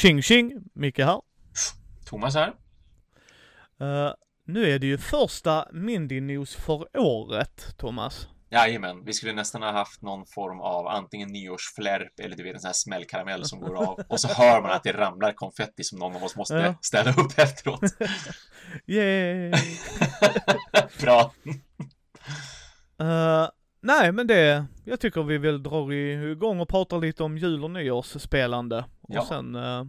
Tjing tjing! Micke här. Thomas här. Uh, nu är det ju första Mindy News för året, Thomas. Jajamän, vi skulle nästan ha haft någon form av antingen nyårsflärp eller du vet en sån här smällkaramell som går av och så hör man att det ramlar konfetti som någon av oss måste ja. ställa upp efteråt. Yay! Bra! Uh, nej, men det, jag tycker vi väl drar igång och pratar lite om jul och nyårsspelande. Och ja. sen uh,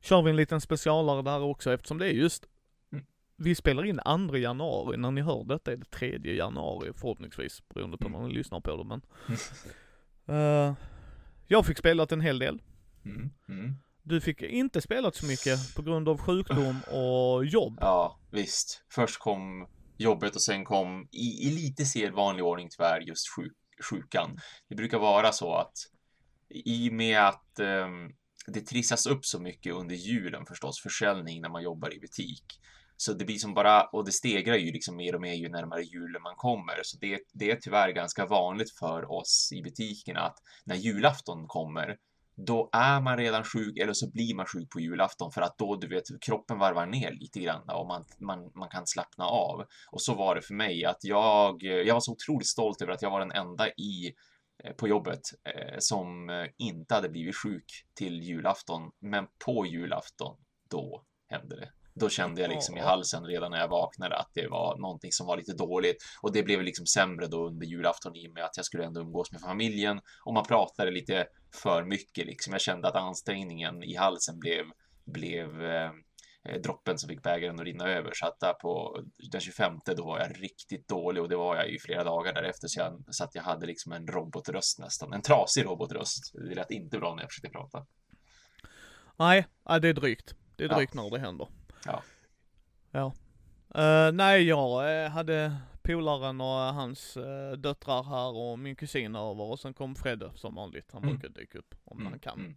kör vi en liten specialare där också eftersom det är just vi spelar in 2 januari, när ni hör detta är det 3 januari förhoppningsvis, beroende på mm. när ni lyssnar på det men. uh, jag fick spelat en hel del. Mm. Mm. Du fick inte spelat så mycket på grund av sjukdom och jobb. Ja, visst. Först kom jobbet och sen kom i, i lite sedvanlig ordning tyvärr just sjuk, sjukan. Det brukar vara så att i och med att um, det trissas upp så mycket under julen förstås, försäljning när man jobbar i butik. Så det blir som bara, och det stegrar ju liksom mer och mer ju närmare julen man kommer. Så det, det är tyvärr ganska vanligt för oss i butikerna att när julafton kommer, då är man redan sjuk eller så blir man sjuk på julafton för att då, du vet, kroppen varvar ner lite grann och man, man, man kan slappna av. Och så var det för mig att jag, jag var så otroligt stolt över att jag var den enda i eh, på jobbet eh, som eh, inte hade blivit sjuk till julafton. Men på julafton, då hände det då kände jag liksom i halsen redan när jag vaknade att det var någonting som var lite dåligt och det blev liksom sämre då under julafton i och med att jag skulle ändå umgås med familjen och man pratade lite för mycket liksom. Jag kände att ansträngningen i halsen blev blev eh, droppen som fick bägaren att rinna över så att där på den 25 då var jag riktigt dålig och det var jag i flera dagar därefter så, jag, så att jag hade liksom en robotröst nästan, en trasig robotröst. Det lät inte bra när jag försökte prata. Nej, det är drygt. Det är drygt ja. när det händer. Ja. Ja. Uh, nej, jag uh, hade polaren och hans uh, döttrar här och min kusin över och sen kom Fredde som vanligt. Han mm. brukar dyka upp om mm. han kan.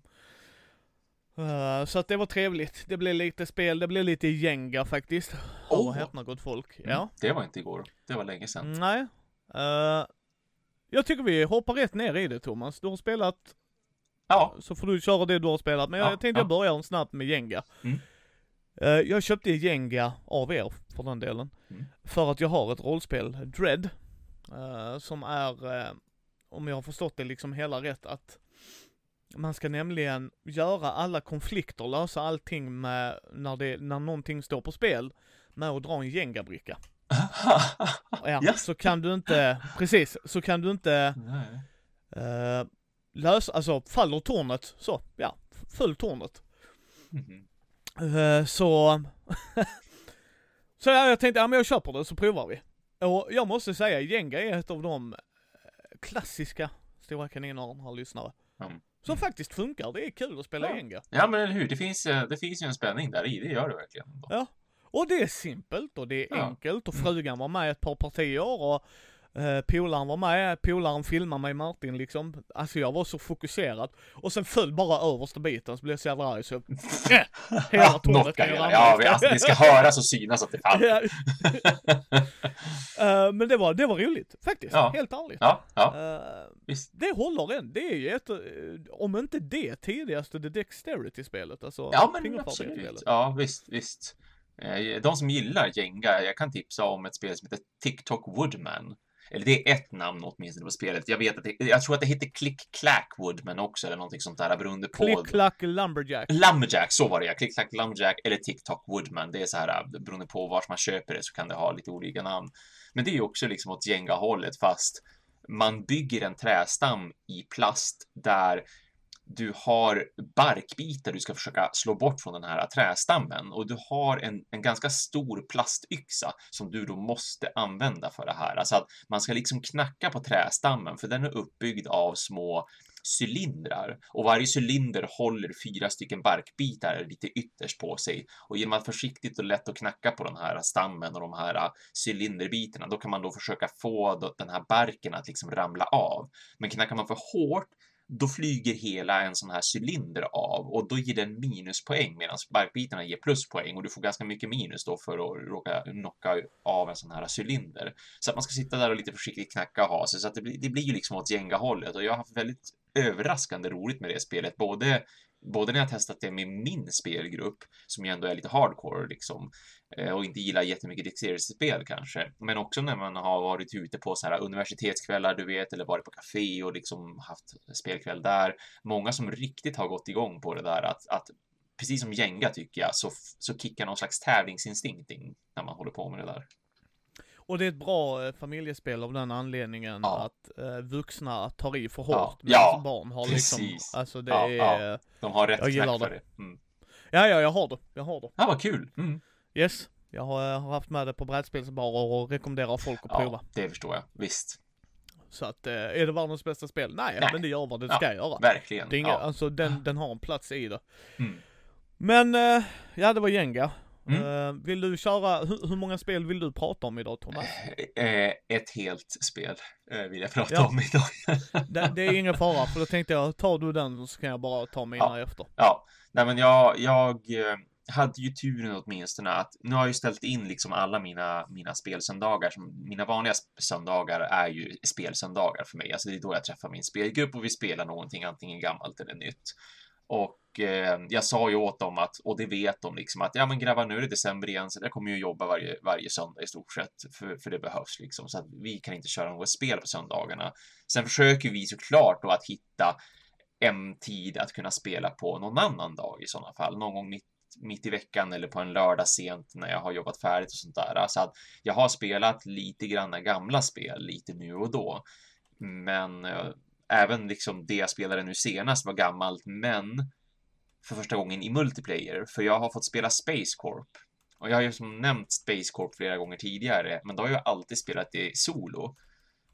Uh, så att det var trevligt. Det blev lite spel, det blev lite gänga faktiskt. Åh! Oh. häpna gott folk. Mm. Ja. Det var inte igår. Det var länge sedan. Nej. Uh, jag tycker vi hoppar rätt ner i det Thomas. Du har spelat. Ja. Så får du köra det du har spelat. Men jag, ja, jag tänkte ja. jag börjar snabbt med gänga. Mm. Eh, jag köpte Jenga av er, för den delen. Mm. För att jag har ett rollspel, Dread. Uh, som är, uh, om jag har förstått det liksom hela rätt, att man ska nämligen göra alla konflikter, lösa allting med, när det, när någonting står på spel, med att dra en Jenga-bricka. ja, yes. så kan du inte, precis, så kan du inte uh, lösa, alltså faller tornet så, ja, föll tornet. Mm -hmm. Eh, så, så jag tänkte, ja men jag köper det så provar vi. Och jag måste säga, Jenga är ett av de eh, klassiska Stora Kaniner har lyssnare. Mm. Som faktiskt funkar, det är kul att spela ja. Jenga. Ja men eller hur, det finns, eh, det finns ju en spänning där i, det gör det verkligen. Ja. Och det är simpelt och det är ja. enkelt och mm. frugan var med ett par partier och Eh, polaren var med, polaren filmade mig Martin liksom. Alltså jag var så fokuserad. Och sen föll bara översta biten så blev jag så jävla arg så hela tornet kan jag Ja, vi, alltså, det ska höras och synas att det faller. uh, men det var, det var roligt faktiskt, ja. helt ärligt. Ja, ja. Uh, det håller än, det är ju ett, om inte det tidigaste, det Dexterity-spelet. Alltså, ja, men absolut. Ja, visst, visst. De som gillar Jenga, jag kan tipsa om ett spel som heter TikTok Woodman. Eller det är ett namn åtminstone på spelet. Jag vet att det, jag tror att det heter Click Clack Woodman också eller någonting sånt där beroende på. Click Clack Lumberjack. Lumberjack, så var det ja. Click Clack Lumberjack eller TikTok Woodman. Det är så här beroende på vart man köper det så kan det ha lite olika namn. Men det är ju också liksom åt gänga hållet fast man bygger en trästam i plast där du har barkbitar du ska försöka slå bort från den här trästammen och du har en, en ganska stor plastyxa som du då måste använda för det här. Alltså att man ska liksom knacka på trästammen för den är uppbyggd av små cylindrar och varje cylinder håller fyra stycken barkbitar lite ytterst på sig och genom att försiktigt och lätt att knacka på den här stammen och de här cylinderbitarna då kan man då försöka få den här barken att liksom ramla av. Men knackar man för hårt då flyger hela en sån här cylinder av och då ger den minuspoäng medan barkbitarna ger pluspoäng och du får ganska mycket minus då för att råka knocka av en sån här cylinder. Så att man ska sitta där och lite försiktigt knacka och ha sig så att det blir, det blir ju liksom åt gänga hållet och jag har haft väldigt överraskande roligt med det spelet. Både både när jag testat det med min spelgrupp, som ju ändå är lite hardcore liksom, eh, och inte gillar jättemycket dikteringsspel kanske, men också när man har varit ute på så här universitetskvällar, du vet, eller varit på café och liksom haft spelkväll där. Många som riktigt har gått igång på det där att, att precis som Jenga tycker jag, så, så kickar någon slags tävlingsinstinkt in när man håller på med det där. Och det är ett bra eh, familjespel av den anledningen ja. att eh, vuxna tar i för hårt ja. medan ja. barn har liksom, precis. alltså det ja, är... De har rätt knäck för det. Mm. Ja, ja, jag har det. Jag har det. Ja, vad kul. Mm. Yes. Jag har, har, haft med det på brädspelsbarer och rekommenderar folk att prova. Ja, det förstår jag. Visst. Så att, eh, är det världens bästa spel? Nej, Nej. men det gör vad det ska göra. Verkligen. Det är inga, Alltså den, den har en plats i det. Mm. Men, eh, ja det var Jenga. Mm. Uh, vill du köra, hur, hur, många spel vill du prata om idag Thomas? Uh, ett helt spel vill jag prata ja. om idag. det, det, är ingen fara, för då tänkte jag, tar du den så kan jag bara ta mina ja. efter. Ja, nej men jag, jag hade ju turen åtminstone att nu har jag ju ställt in liksom alla mina, mina spelsöndagar. Som, mina vanliga söndagar är ju spelsöndagar för mig. Alltså det är då jag träffar min spelgrupp och vi spelar någonting antingen gammalt eller nytt. Och eh, jag sa ju åt dem att, och det vet de liksom att ja men grabbar nu är det december igen så jag kommer ju jobba varje, varje söndag i stort sett för, för det behövs liksom så att vi kan inte köra något spel på söndagarna. Sen försöker vi såklart då att hitta en tid att kunna spela på någon annan dag i sådana fall, någon gång mitt mitt i veckan eller på en lördag sent när jag har jobbat färdigt och sånt där. Så att jag har spelat lite granna gamla spel lite nu och då. Men eh, även liksom det jag spelade nu senast var gammalt, men för första gången i multiplayer, för jag har fått spela Space Corp. Och jag har ju som nämnt Space Corp flera gånger tidigare, men då har jag alltid spelat det solo.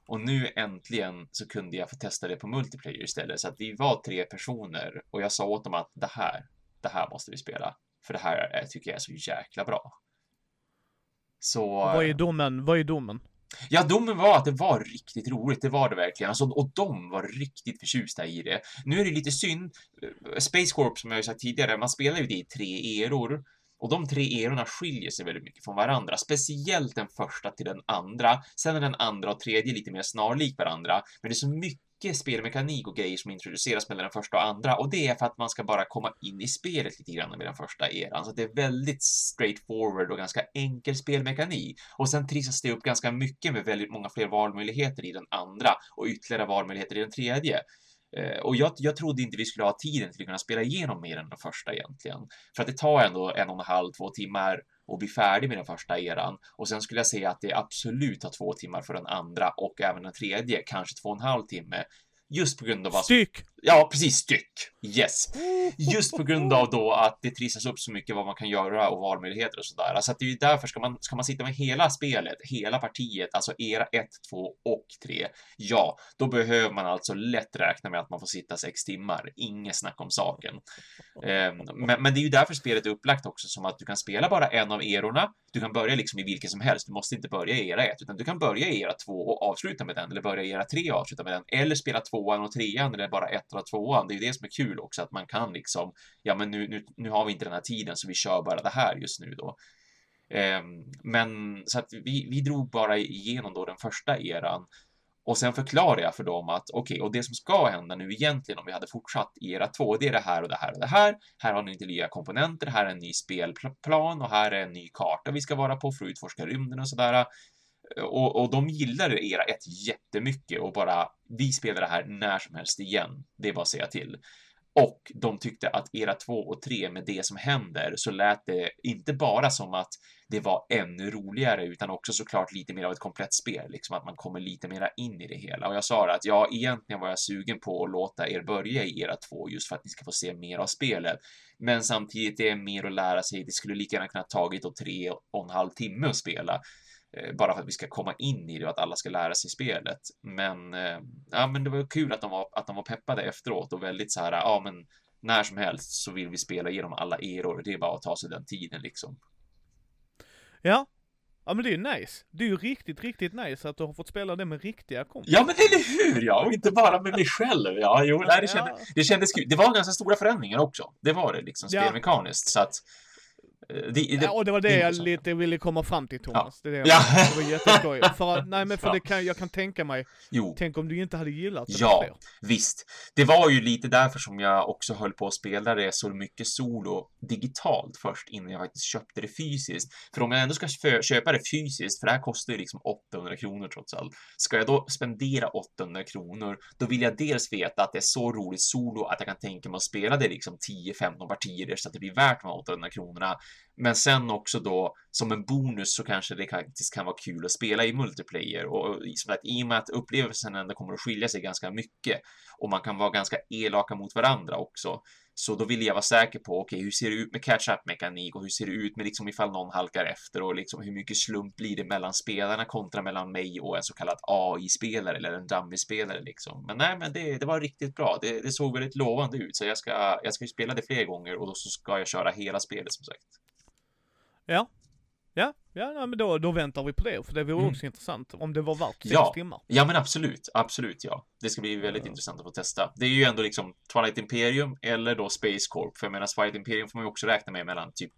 Och nu äntligen så kunde jag få testa det på multiplayer istället, så att vi var tre personer och jag sa åt dem att det här, det här måste vi spela, för det här är, tycker jag är så jäkla bra. Så... vad är domen? Vad är domen? Ja, domen var att det var riktigt roligt, det var det verkligen. Alltså, och de var riktigt förtjusta i det. Nu är det lite synd, Space Corp som jag har sagt tidigare, man spelar ju det i tre eror. Och de tre erorna skiljer sig väldigt mycket från varandra, speciellt den första till den andra. Sen är den andra och tredje lite mer snarlik varandra, men det är så mycket mycket spelmekanik och grejer som introduceras mellan den första och andra och det är för att man ska bara komma in i spelet lite grann med den första eran. Så det är väldigt straightforward och ganska enkel spelmekanik. Och sen trissas det upp ganska mycket med väldigt många fler valmöjligheter i den andra och ytterligare valmöjligheter i den tredje. Eh, och jag, jag trodde inte vi skulle ha tiden till att kunna spela igenom mer än den första egentligen. För att det tar ändå en och en halv, två timmar och bli färdig med den första eran. Och sen skulle jag säga att det absolut tar två timmar för den andra och även den tredje, kanske två och en halv timme. Just på grund av vad... Styck! Ja, precis, styck. Yes. Just på grund av då att det trissas upp så mycket vad man kan göra och valmöjligheter och sådär. Alltså att det är ju därför ska man, ska man sitta med hela spelet, hela partiet, alltså era 1, 2 och 3, ja, då behöver man alltså lätt räkna med att man får sitta sex timmar. Inget snack om saken. Ehm, men, men det är ju därför spelet är upplagt också som att du kan spela bara en av erorna. Du kan börja liksom i vilken som helst. Du måste inte börja i era 1, utan du kan börja i era 2 och avsluta med den, eller börja i era 3 och avsluta med den, eller spela tvåan och trean, eller bara ettan och tvåan. Det är ju det som är kul också, att man kan liksom, ja men nu, nu, nu har vi inte den här tiden så vi kör bara det här just nu då. Um, men så att vi, vi drog bara igenom då den första eran och sen förklarar jag för dem att okej, okay, och det som ska hända nu egentligen om vi hade fortsatt i era två, det är det här och det här och det här. Här har ni inte nya komponenter, här är en ny spelplan och här är en ny karta vi ska vara på för att utforska rymden och sådär. Och, och de gillade era ett jättemycket och bara, vi spelar det här när som helst igen. Det är bara att säga till. Och de tyckte att era två och tre med det som händer så lät det inte bara som att det var ännu roligare utan också såklart lite mer av ett komplett spel, liksom att man kommer lite mera in i det hela. Och jag sa att ja, egentligen var jag sugen på att låta er börja i era två just för att ni ska få se mer av spelet. Men samtidigt är det mer att lära sig. Det skulle lika gärna kunna tagit då tre och en halv timme att spela. Eh, bara för att vi ska komma in i det och att alla ska lära sig spelet. Men, eh, ja, men det var kul att de var, att de var peppade efteråt och väldigt så här, ja, men när som helst så vill vi spela igenom alla eror. Det är bara att ta sig den tiden liksom. Ja, Ja men det är ju nice. Det är ju riktigt, riktigt nice att du har fått spela det med riktiga kompisar. Ja men eller hur ja, och inte bara med mig själv. Ja, jo, nej, det, kändes, det kändes kul. Det var ganska stora förändringar också. Det var det liksom spelmekaniskt. Ja. Så att det, det, ja, och det var det jag lite ville komma fram till Thomas. Ja. Det, det, ja. det var jätteskoj. För, nej men för ja. det kan, jag kan tänka mig. Jo. Tänk om du inte hade gillat det Ja, visst. Det var ju lite därför som jag också höll på att spela det så mycket solo digitalt först innan jag faktiskt köpte det fysiskt. För om jag ändå ska köpa det fysiskt, för det här kostar ju liksom 800 kronor trots allt. Ska jag då spendera 800 kronor, då vill jag dels veta att det är så roligt solo att jag kan tänka mig att spela det liksom 10-15 partier så att det blir värt de 800 kronorna. Men sen också då som en bonus så kanske det faktiskt kan vara kul att spela i multiplayer och som sagt, i och med att upplevelsen ändå kommer att skilja sig ganska mycket och man kan vara ganska elaka mot varandra också. Så då vill jag vara säker på, okej, okay, hur ser det ut med catch-up mekanik och hur ser det ut med liksom ifall någon halkar efter och liksom hur mycket slump blir det mellan spelarna kontra mellan mig och en så kallad AI-spelare eller en dummy-spelare liksom. Men nej, men det, det var riktigt bra. Det, det, såg väldigt lovande ut, så jag ska, jag ska ju spela det fler gånger och då så ska jag köra hela spelet som sagt. Ja. Ja, ja men då, då väntar vi på det, för det vore mm. också intressant om det var värt sex ja. timmar. Ja, men absolut, absolut ja. Det ska bli väldigt ja. intressant att få testa. Det är ju ändå liksom Twilight Imperium eller då Space Corp, för jag menar Twilight Imperium får man ju också räkna med mellan typ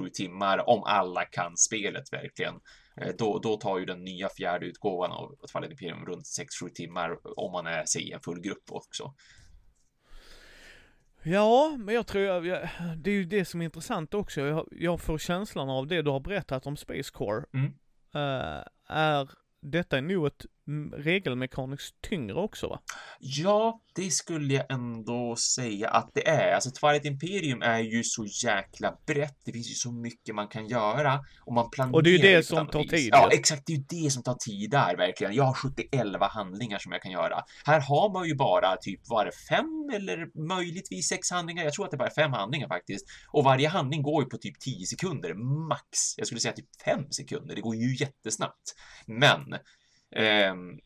6-7 timmar om alla kan spelet verkligen. Eh, då, då tar ju den nya fjärde utgåvan av Twilight Imperium runt 6-7 timmar om man är, säg, en full grupp också. Ja, men jag tror, jag, det är ju det som är intressant också. Jag, jag får känslan av det du har berättat om Space Core. Mm. Uh, är detta nog ett regelmekaniskt tyngre också va? Ja, det skulle jag ändå säga att det är. Alltså Twilight Imperium är ju så jäkla brett. Det finns ju så mycket man kan göra och man planerar. Och det är ju det som tar tid. Ja, exakt. Det är ju det som tar tid där verkligen. Jag har 71 handlingar som jag kan göra. Här har man ju bara typ, var det fem eller möjligtvis sex handlingar? Jag tror att det bara är fem handlingar faktiskt. Och varje handling går ju på typ 10 sekunder max. Jag skulle säga typ fem sekunder. Det går ju jättesnabbt. Men Um,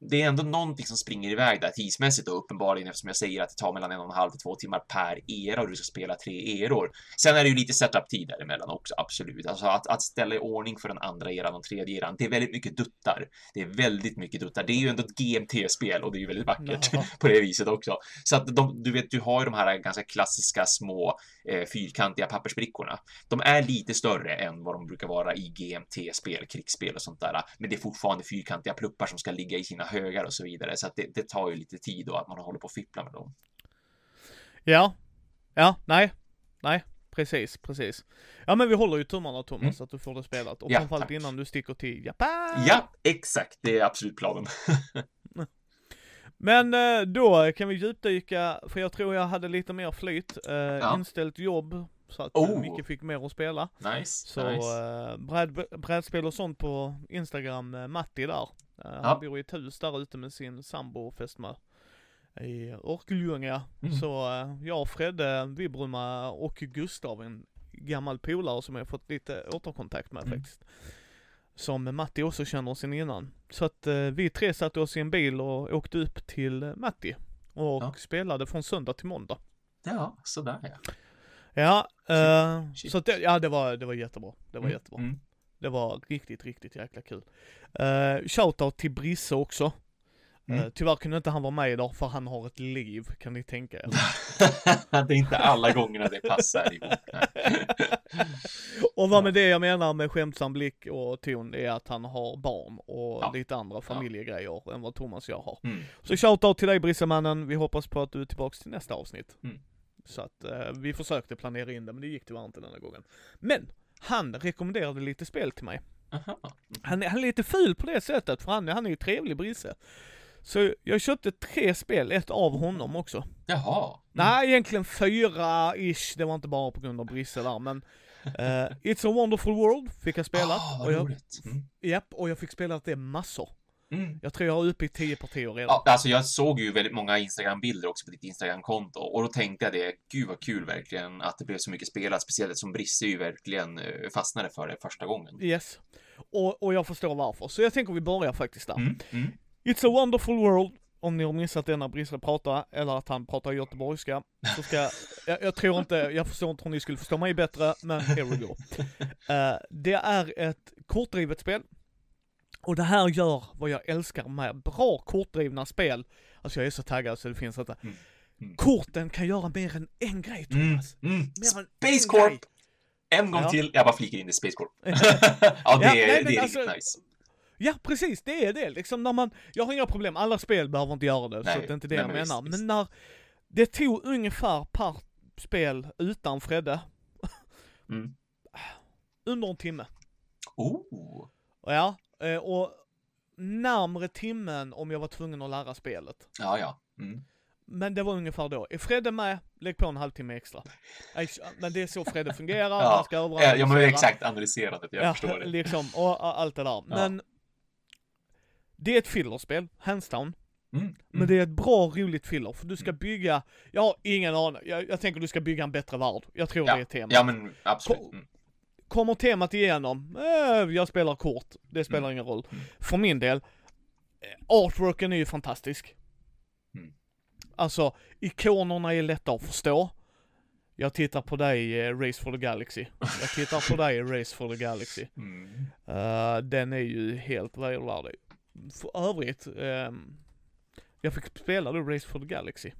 det är ändå någonting som springer iväg där tidsmässigt då uppenbarligen eftersom jag säger att det tar mellan en och en halv till två timmar per era och du ska spela tre eror. Sen är det ju lite setup-tid däremellan också, absolut. Alltså att, att ställa i ordning för den andra eran och tredje eran. Det är väldigt mycket duttar. Det är väldigt mycket duttar. Det är ju ändå ett GMT-spel och det är ju väldigt vackert no. på det viset också. Så att de, du vet, du har ju de här ganska klassiska små eh, fyrkantiga pappersbrickorna. De är lite större än vad de brukar vara i GMT-spel, krigsspel och sånt där. Men det är fortfarande fyrkantiga pluppar som ska ligga i sina högar och så vidare. Så att det, det tar ju lite tid och att man håller på att fippla med dem. Ja, ja, nej, nej, precis, precis. Ja men vi håller ju tummarna Thomas mm. att du får det spelat och ja, framförallt tack. innan du sticker till Japan. Ja, exakt, det är absolut planen. Men eh, då kan vi djupdyka, för jag tror jag hade lite mer flyt, eh, ja. inställt jobb, så att oh. Micke fick mer att spela. Nice, så nice. Bräd, brädspel och sånt på Instagram, Matti där. Ja. Han bor i ett hus där ute med sin sambo och fästmö i Örkelljunga. Mm. Så uh, jag, Fredde, Vibruma och Gustav, en gammal polare som jag fått lite återkontakt med mm. faktiskt. Som Matti också känner sen innan. Så att uh, vi tre satte oss i en bil och åkte upp till Matti. Och ja. spelade från söndag till måndag. Ja, sådär ja. Ja, uh, så det, ja det var, det var jättebra. Det var mm. jättebra. Mm. Det var riktigt, riktigt jäkla kul. Uh, shoutout till Brisse också. Mm. Uh, tyvärr kunde inte han vara med idag för han har ett liv, kan ni tänka er. det är inte alla gånger det passar ihop. och vad med det jag menar med skämtsam blick och ton är att han har barn och ja. lite andra familjegrejer ja. än vad Thomas och jag har. Mm. Så shoutout till dig Brissemannen, vi hoppas på att du är tillbaks till nästa avsnitt. Mm. Så att eh, vi försökte planera in det, men det gick tyvärr inte denna gången. Men, han rekommenderade lite spel till mig. Han, han är lite ful på det sättet, för han, han är ju trevlig Brisse. Så jag köpte tre spel, ett av honom också. Jaha. Mm. Nej, egentligen fyra-ish, det var inte bara på grund av Brisse där, men uh, It's a wonderful world fick jag spela. Oh, och jag, mm. Japp, och jag fick spela det massor. Mm. Jag tror jag har uppe i 10 partier redan. Ja, alltså jag såg ju väldigt många Instagram-bilder också på ditt Instagram-konto och då tänkte jag det, gud vad kul verkligen att det blev så mycket spelat, speciellt som Brisse ju verkligen eh, fastnade för det första gången. Yes. Och, och jag förstår varför, så jag tänker vi börjar faktiskt där. Mm. Mm. It's a wonderful world, om ni har missat det när Brisse pratar, eller att han pratar göteborgska, så ska, jag, jag tror inte, jag förstår inte hur ni skulle förstå mig bättre, men here we go. Uh, det är ett kortdrivet spel, och det här gör vad jag älskar med bra kortdrivna spel. Alltså jag är så taggad så det finns inte. Mm. Mm. Korten kan göra mer än en grej mm, Thomas. Mm. Space Corp! Grej. En gång ja. till, jag bara flikar in i Spacecore. ja, det, ja, nej, det är alltså, riktigt nice. Ja, precis, det är det. Liksom när man, jag har inga problem, alla spel behöver inte göra det, nej, så det är inte det jag men menar. Visst, men när det tog ungefär per spel utan Fredde, mm. under en timme. Oh! Ja, eh, och närmre timmen om jag var tvungen att lära spelet. Ja, ja. Mm. Men det var ungefär då. Är Fredde med, lägg på en halvtimme extra. Men det är så Fredde fungerar, ja. man ska överanalysera. Ja, men exakt analyserat jag ja, förstår det. liksom, och allt det där. Men ja. det är ett fillerspel, hands down. Mm, mm. Men det är ett bra, roligt filler, för du ska mm. bygga, jag har ingen aning, jag, jag tänker du ska bygga en bättre värld. Jag tror ja. det är temat. Ja men absolut. Mm. Kommer temat igenom, eh, jag spelar kort, det spelar mm. ingen roll. Mm. För min del, eh, artworken är ju fantastisk. Alltså, ikonerna är lätta att förstå. Jag tittar på dig, eh, Race for the Galaxy. Jag tittar på dig, Race for the Galaxy. Mm. Uh, den är ju helt vedervärdig. För övrigt, um, jag fick spela då Race for the Galaxy.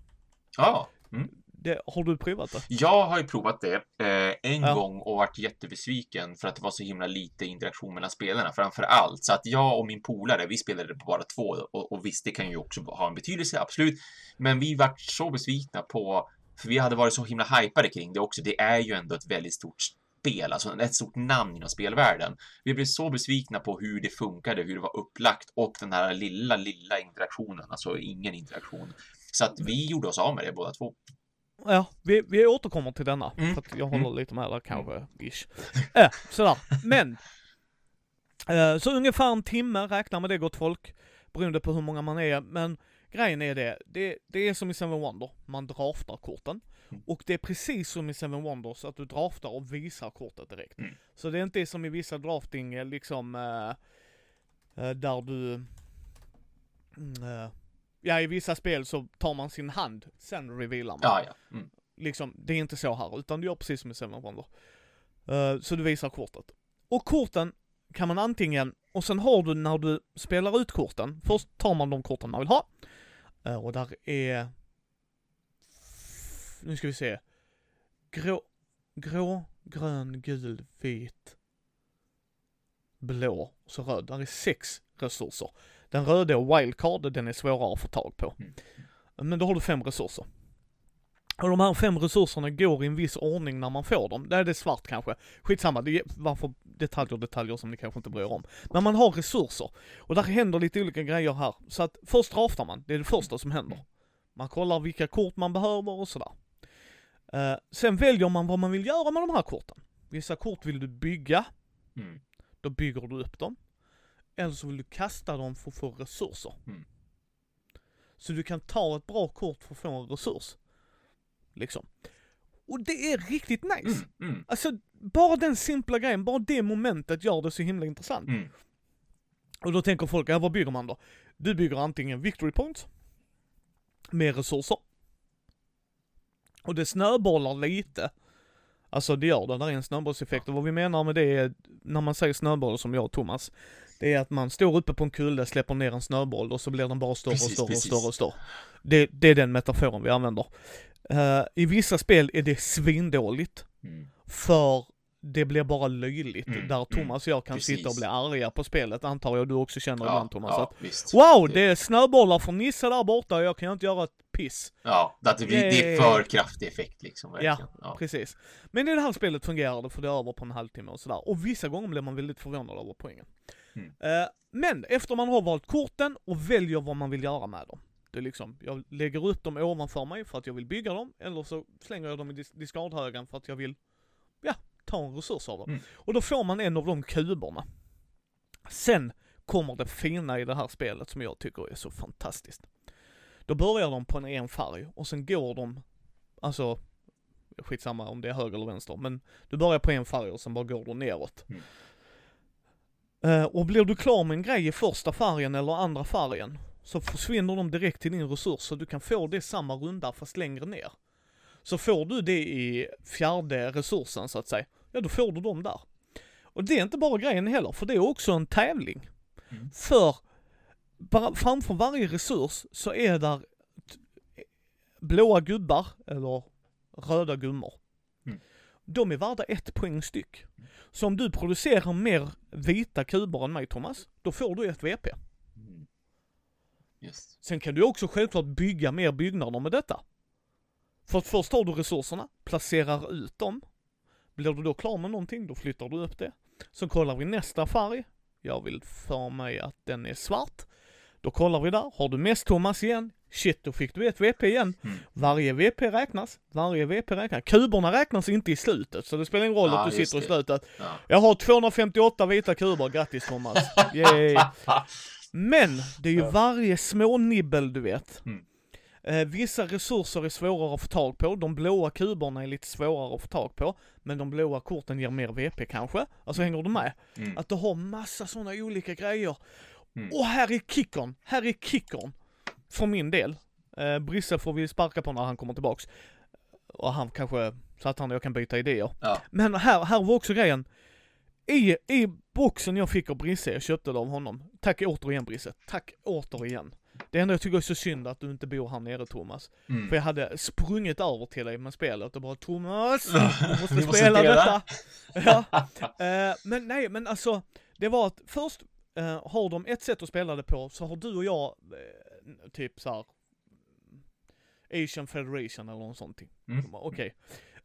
Ja. Mm. Det, har du provat det? Jag har ju provat det eh, en ja. gång och varit jättebesviken för att det var så himla lite interaktion mellan spelarna framför allt. Så att jag och min polare, vi spelade på bara två och, och visst, det kan ju också ha en betydelse, absolut. Men vi vart så besvikna på, för vi hade varit så himla hypade kring det också. Det är ju ändå ett väldigt stort spel, alltså ett stort namn inom spelvärlden. Vi blev så besvikna på hur det funkade, hur det var upplagt och den här lilla, lilla interaktionen, alltså ingen interaktion. Så att vi gjorde oss av med det båda två. Ja, vi, vi återkommer till denna. Mm. För att jag håller mm. lite med där kanske, mm. ish. Äh, sådär. Men. Eh, så ungefär en timme, räkna med det gott folk. Beroende på hur många man är. Men grejen är det, det, det är som i Seven Wonder. Man draftar korten. Mm. Och det är precis som i Seven Wonders, att du draftar och visar kortet direkt. Mm. Så det är inte som i vissa drafting, eh, liksom, eh, där du, mm, ja i vissa spel så tar man sin hand, sen revealar man. Ja, ja. Mm. Liksom, det är inte så här, utan du gör precis som i Seven Wonder. Uh, så du visar kortet. Och korten kan man antingen, och sen har du när du spelar ut korten, först tar man de korten man vill ha. Uh, och där är, nu ska vi se, grå, grå, grön, gul, vit, blå, och så röd. Där är sex resurser. Den röda är wildcard, den är svårare att få tag på. Mm. Men då har du fem resurser. Och de här fem resurserna går i en viss ordning när man får dem. Där är det svart kanske. Skitsamma, det är varför detaljer detaljer som ni kanske inte bryr om. Men man har resurser. Och där händer lite olika grejer här. Så att först draftar man, det är det första som händer. Man kollar vilka kort man behöver och sådär. Uh, sen väljer man vad man vill göra med de här korten. Vissa kort vill du bygga. Mm. Då bygger du upp dem. Eller så vill du kasta dem för att få resurser. Mm. Så du kan ta ett bra kort för att få en resurs. Liksom. Och det är riktigt nice. Mm, mm. Alltså, bara den simpla grejen, bara det momentet gör det så himla intressant. Mm. Och då tänker folk, ja vad bygger man då? Du bygger antingen victory points, med resurser. Och det snöbollar lite. Alltså det gör det, där är en snöbollseffekt och vad vi menar med det är, när man säger snöboll som jag och Thomas, det är att man står uppe på en kulle, släpper ner en snöboll och så blir den bara större precis, och större precis. och större och större. Det, det är den metaforen vi använder. Uh, I vissa spel är det svindåligt. Mm. För det blir bara löjligt. Mm, där mm. Thomas och jag kan precis. sitta och bli arga på spelet, antar jag du också känner ja, ibland Thomas. Ja, att, visst. Wow, det är snöbollar från Nisse där borta och jag kan inte göra ett piss. Ja, det, blir, det är för kraftig effekt liksom. Ja, ja, precis. Men i det här spelet fungerar det för det är över på en halvtimme och sådär. Och vissa gånger blir man väldigt förvånad över poängen. Mm. Uh, men efter man har valt korten och väljer vad man vill göra med dem. Det är liksom, jag lägger upp dem ovanför mig för att jag vill bygga dem, eller så slänger jag dem i dis discardhögen för att jag vill, ja, ta en resurs av dem. Mm. Och då får man en av de kuberna. Sen kommer det fina i det här spelet som jag tycker är så fantastiskt. Då börjar de på en, en färg och sen går de, alltså, skitsamma om det är höger eller vänster, men du börjar på en färg och sen bara går du neråt. Mm. Uh, och blir du klar med en grej i första färgen eller andra färgen, så försvinner de direkt till din resurs så du kan få det samma runda fast längre ner. Så får du det i fjärde resursen så att säga, ja då får du dem där. Och det är inte bara grejen heller, för det är också en tävling. Mm. För bara framför varje resurs så är där blåa gubbar eller röda gummor. De är värda ett poäng styck. Så om du producerar mer vita kuber än mig Thomas, då får du ett VP. Mm. Just. Sen kan du också självklart bygga mer byggnader med detta. För att först har du resurserna, placerar ut dem. Blir du då klar med någonting, då flyttar du upp det. Så kollar vi nästa färg. Jag vill för mig att den är svart. Då kollar vi där, har du mest Thomas igen? Shit, då fick du ett VP igen. Mm. Varje VP räknas, varje VP räknas. Kuberna räknas inte i slutet, så det spelar ingen roll Ja, att du sitter i det. slutet. Ja. Jag har 258 vita kuber, grattis Thomas. Yay. Men, det är ju varje små nibbel du vet. Mm. Eh, vissa resurser är svårare att få tag på, de blåa kuberna är lite svårare att få tag på, men de blåa korten ger mer VP kanske. Alltså hänger du med? Mm. Att du har massa sådana olika grejer. Mm. Och här är kickern, här är kickern. För min del. Eh, Brisse får vi sparka på när han kommer tillbaks. Och han kanske, så att han och jag kan byta idéer. Ja. Men här, här var också grejen. I, I boxen jag fick av Brisse, jag köpte det av honom. Tack återigen Brisse, tack återigen. Det enda jag tycker är så synd att du inte bor här nere Thomas. Mm. För jag hade sprungit över till dig med spelet och bara Thomas, du måste måste spela." detta. Ja. Eh, men nej, men alltså, det var att först eh, har de ett sätt att spela det på, så har du och jag eh, typ så här Asian Federation eller något sånt. Mm. Okej.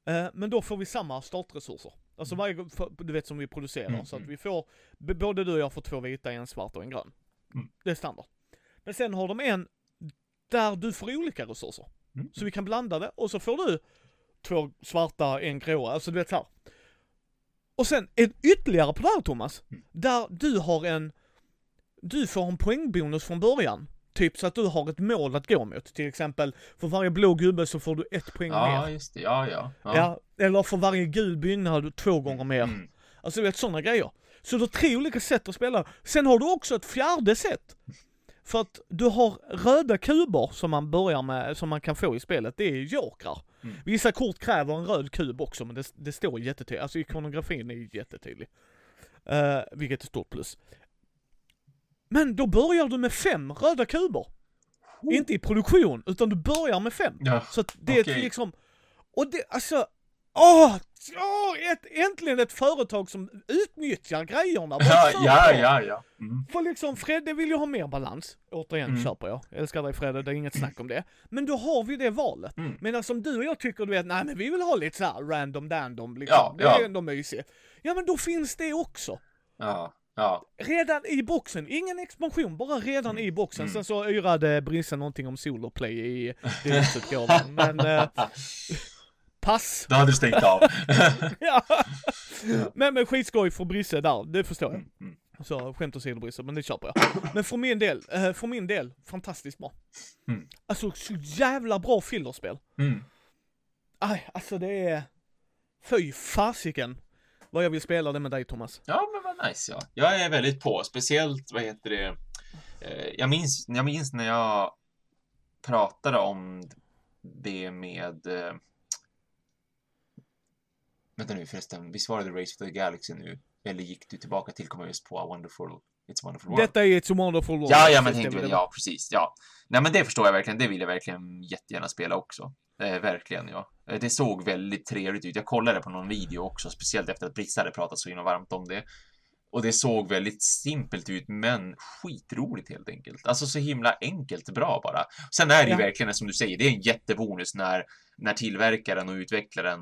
Eh, men då får vi samma startresurser. Alltså varje för, du vet som vi producerar, Mm, så att vi får, både du och jag får två vita, en svart och en grön. Mm. Det är standard. Men sen har de en där du får olika resurser. Mm. Så vi kan blanda det och så får du två svarta, en gråa, alltså du vet så här. Och sen en ytterligare på det här Thomas, Mm. där du har en, du får en poängbonus från början. Typ så att du har ett mål att gå mot. Till exempel, för varje blå gubbe så får du ett poäng Ja, mer. just det. Ja, ja. Ja. eller för varje gul byggnad två gånger mer. Mm. Alltså du vet sådana grejer. Så du har tre olika sätt att spela. Sen har du också ett fjärde sätt. För att du har röda kuber som man börjar med, som man kan få i spelet, det är jokrar. Mm. Vissa kort kräver en röd kub också, men det, det står jättetydligt, alltså ikonografin är ju jättetydlig. Uh, vilket är stort plus. Men då börjar du med fem röda kuber. Inte i produktion, utan du börjar med fem. Ja. Så att det är Okej. liksom, och det, alltså, åh, åh ett, äntligen ett företag som utnyttjar grejerna. Ja, ja, ja, ja. Mm. För liksom Fredde vill ju ha mer balans. Återigen Mm. köper jag. Älskar dig Fredde, det är inget snack om det. Men då har vi det valet. Mm. Medan som du och jag tycker du vet, nej men vi vill ha lite så här random dandom liksom. Ja, det är ändå mysigt. Ja men då finns det också. Ja, ja. Redan i boxen, ingen expansion, bara redan i boxen. Mm. Sen så yrade Brisse någonting om soloplay i deluxeutgåvan. men eh, pass. Då hade du stängt av. ja. Men, men skitskoj för Brisse där, det förstår jag. Mm, mm. Så skämt åsido Brisse, men det köper jag. Men för min del, eh, för min del, fantastiskt bra. Mm. Alltså så jävla bra fillerspel. Mm. Aj, alltså det är... Fy fasiken vad jag vill spela det med dig Thomas. Ja, men vad nice ja. Jag är väldigt på, speciellt vad heter det? Eh, jag, minns, jag minns när jag pratade om det med eh, Vänta nu förresten, visst var det Race for the Galaxy nu? Eller gick du tillbaka till, komma just på A Wonderful, It's a Wonderful World? Detta är ett så wonderful world. Ja, ja, men tänkte väl, ja, precis, ja. Nej, men det förstår jag verkligen, det vill jag verkligen jättegärna spela också. Eh, verkligen, ja. Eh, Det såg väldigt trevligt ut. Jag kollade på någon video också, speciellt efter att Brissa hade pratat så himla varmt om det. Och det såg väldigt simpelt ut, men skitroligt helt enkelt. Alltså så himla enkelt bra bara. Sen är det ju Ja. verkligen som du säger, det är en jättebonus när, när tillverkaren och utvecklaren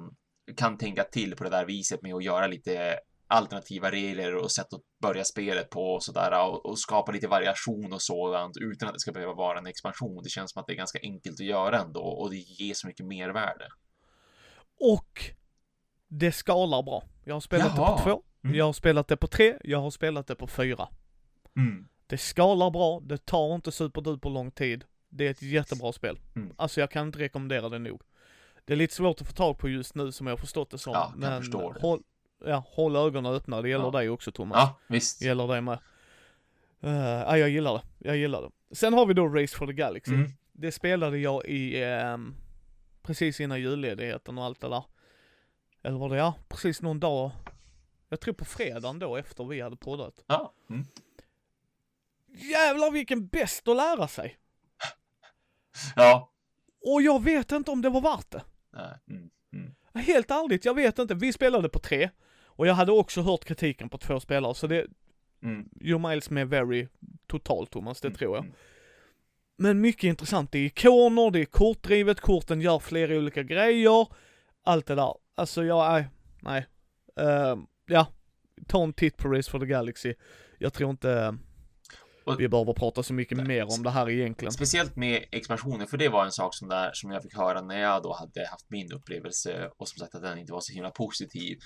kan tänka till på det där viset med att göra lite alternativa regler och sätt att börja spelet på och sådär och, och skapa lite variation och sådant utan att det ska behöva vara en expansion. Det känns som att det är ganska enkelt att göra ändå och det ger så mycket mervärde. Och det skalar bra. Jag har spelat det Jaha. på två, Mm. jag har spelat det på tre, jag har spelat det på fyra. Mm. Det skalar bra, det tar inte superduper lång tid. Det är ett jättebra spel. Mm. Alltså jag kan inte rekommendera det nog. Det är lite svårt att få tag på just nu som jag har förstått det som. Ja, men det. håll, ja, håll ögonen öppna, det gäller Ja. dig också Thomas. Ja, visst. Det gäller dig med. Uh, ja, jag gillar det. Jag gillar det. Sen har vi då Race for the Galaxy. Mm. Det spelade jag i, ehm, precis innan julledigheten och allt det där. Eller var det, ja, precis någon dag. Jag tror på fredagen då efter vi hade poddat. Ja. Mm. Jävlar vilken bäst att lära sig! Ja. Och jag vet inte om det var värt det. Nej. Mm. Mm. Helt ärligt, jag vet inte. Vi spelade på tre. Och jag hade också hört kritiken på två spelare, så det... Mm. Joe Miles med very totalt Thomas, det mm. tror jag. Mm. Men mycket intressant. Det är ikoner, det är kortdrivet, korten gör flera olika grejer. Allt det där. Alltså jag är, nej. Uh, ja, ta en titt på Race for the Galaxy. Jag tror inte och, vi behöver prata så mycket nej, mer om det här egentligen. Speciellt med expansioner, för det var en sak som, där, som jag fick höra när jag då hade haft min upplevelse och som sagt att den inte var så himla positiv.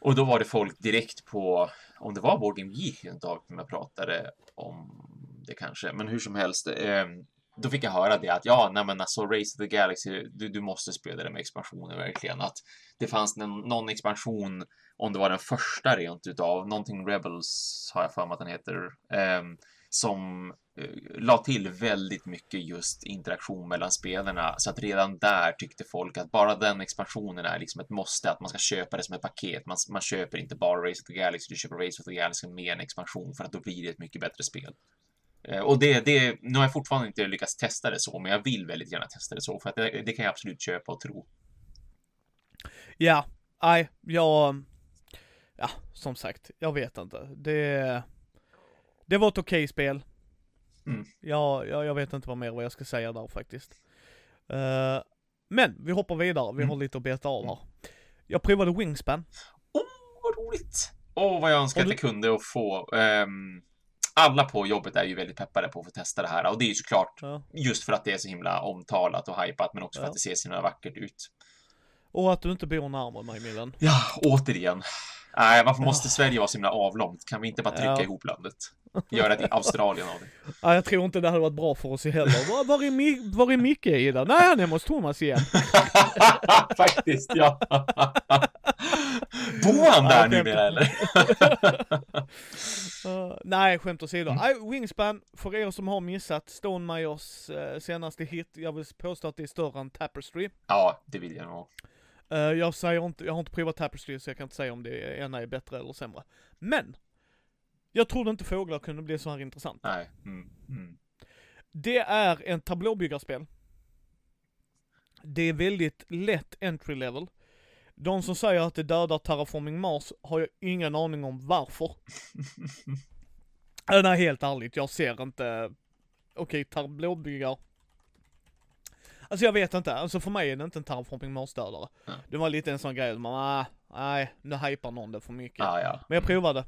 Och då var det folk direkt på, om det var Board Game Geek ett tag som jag pratade om det kanske, men hur som helst. Eh, då fick jag höra det att ja, nej men alltså Race of the Galaxy, du, du måste spela det med expansioner verkligen. Att det fanns någon, någon expansion, om det var den första rent utav, någonting Rebels har jag för mig att den heter, eh, som eh, la till väldigt mycket just interaktion mellan spelarna så att redan där tyckte folk att bara den expansionen är liksom ett måste, att man ska köpa det som ett paket. Man, man köper inte bara Race of the Galaxy, du köper Race of the Galaxy med en expansion för att då blir det ett mycket bättre spel. Eh, och det, det, nu har jag fortfarande inte lyckats testa det så, men jag vill väldigt gärna testa det så, för att det, det kan jag absolut köpa och tro. Ja, nej, jag, ja, som sagt, jag vet inte. Det, det var ett okej okay spel. Mm. Ja, jag, jag vet inte vad mer vad jag ska säga där faktiskt. Uh, men vi hoppar vidare, vi mm. har lite att beta av här. Jag provade Wingspan. Åh, oh, vad roligt! Åh, oh, vad jag önskar att jag kunde och få. Um, alla på jobbet är ju väldigt peppade på att få testa det här och det är ju såklart ja. just för att det är så himla omtalat och hypat men också ja. för att det ser så himla vackert ut. Och att du inte bor närmare mig Milan. Ja, återigen. Nej, varför måste. Sverige vara så himla avlångt? Kan vi inte bara trycka ja. ihop landet? Göra det i Australien av det. Ja, jag tror inte det hade varit bra för oss heller. Var, var, är, Mi var är Micke i det? Nej, han är hos Thomas igen. Faktiskt, ja. Bor han där ja, numera eller? uh, nej, skämt åsido. Mm. Wingspan, för er som har missat Stone Meyers uh, senaste hit, jag vill påstå att det är större än Tapestry. Ja, det vill jag nog. Uh, jag säger inte, jag har inte provat Tapestry så jag kan inte säga om det ena är bättre eller sämre. Men! Jag trodde inte fåglar kunde bli så här intressant. Nej. Mm. Mm. Det är en tablåbyggarspel. Det är väldigt lätt entry level. De som säger att det dödar Terraforming Mars har jag ingen aning om varför. Nej, helt ärligt, jag ser inte, okej, okay, tablåbyggar. Alltså jag vet inte, alltså för mig är det inte en Terraforming Mars-dödare. Mm. Det var lite en sån grej, man, ah, nej, nu hypar någon det för mycket. Ah, ja. Men jag provade.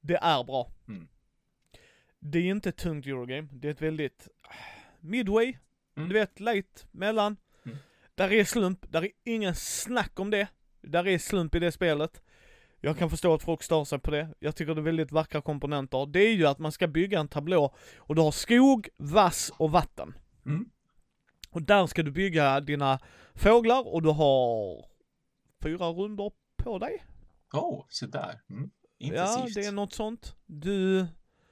Det är bra. Mm. Det är inte ett tungt Eurogame, det är ett väldigt midway, mm. du vet, late, mellan. Mm. Där är slump, där är ingen snack om det. Där är slump i det spelet. Jag kan förstå att folk stör sig på det. Jag tycker det är väldigt vackra komponenter. Det är ju att man ska bygga en tablå och du har skog, vass och vatten. Mm. Och där ska du bygga dina fåglar och du har fyra runder på dig. Oh, så där. Mm. Ja, det är något sånt. Du,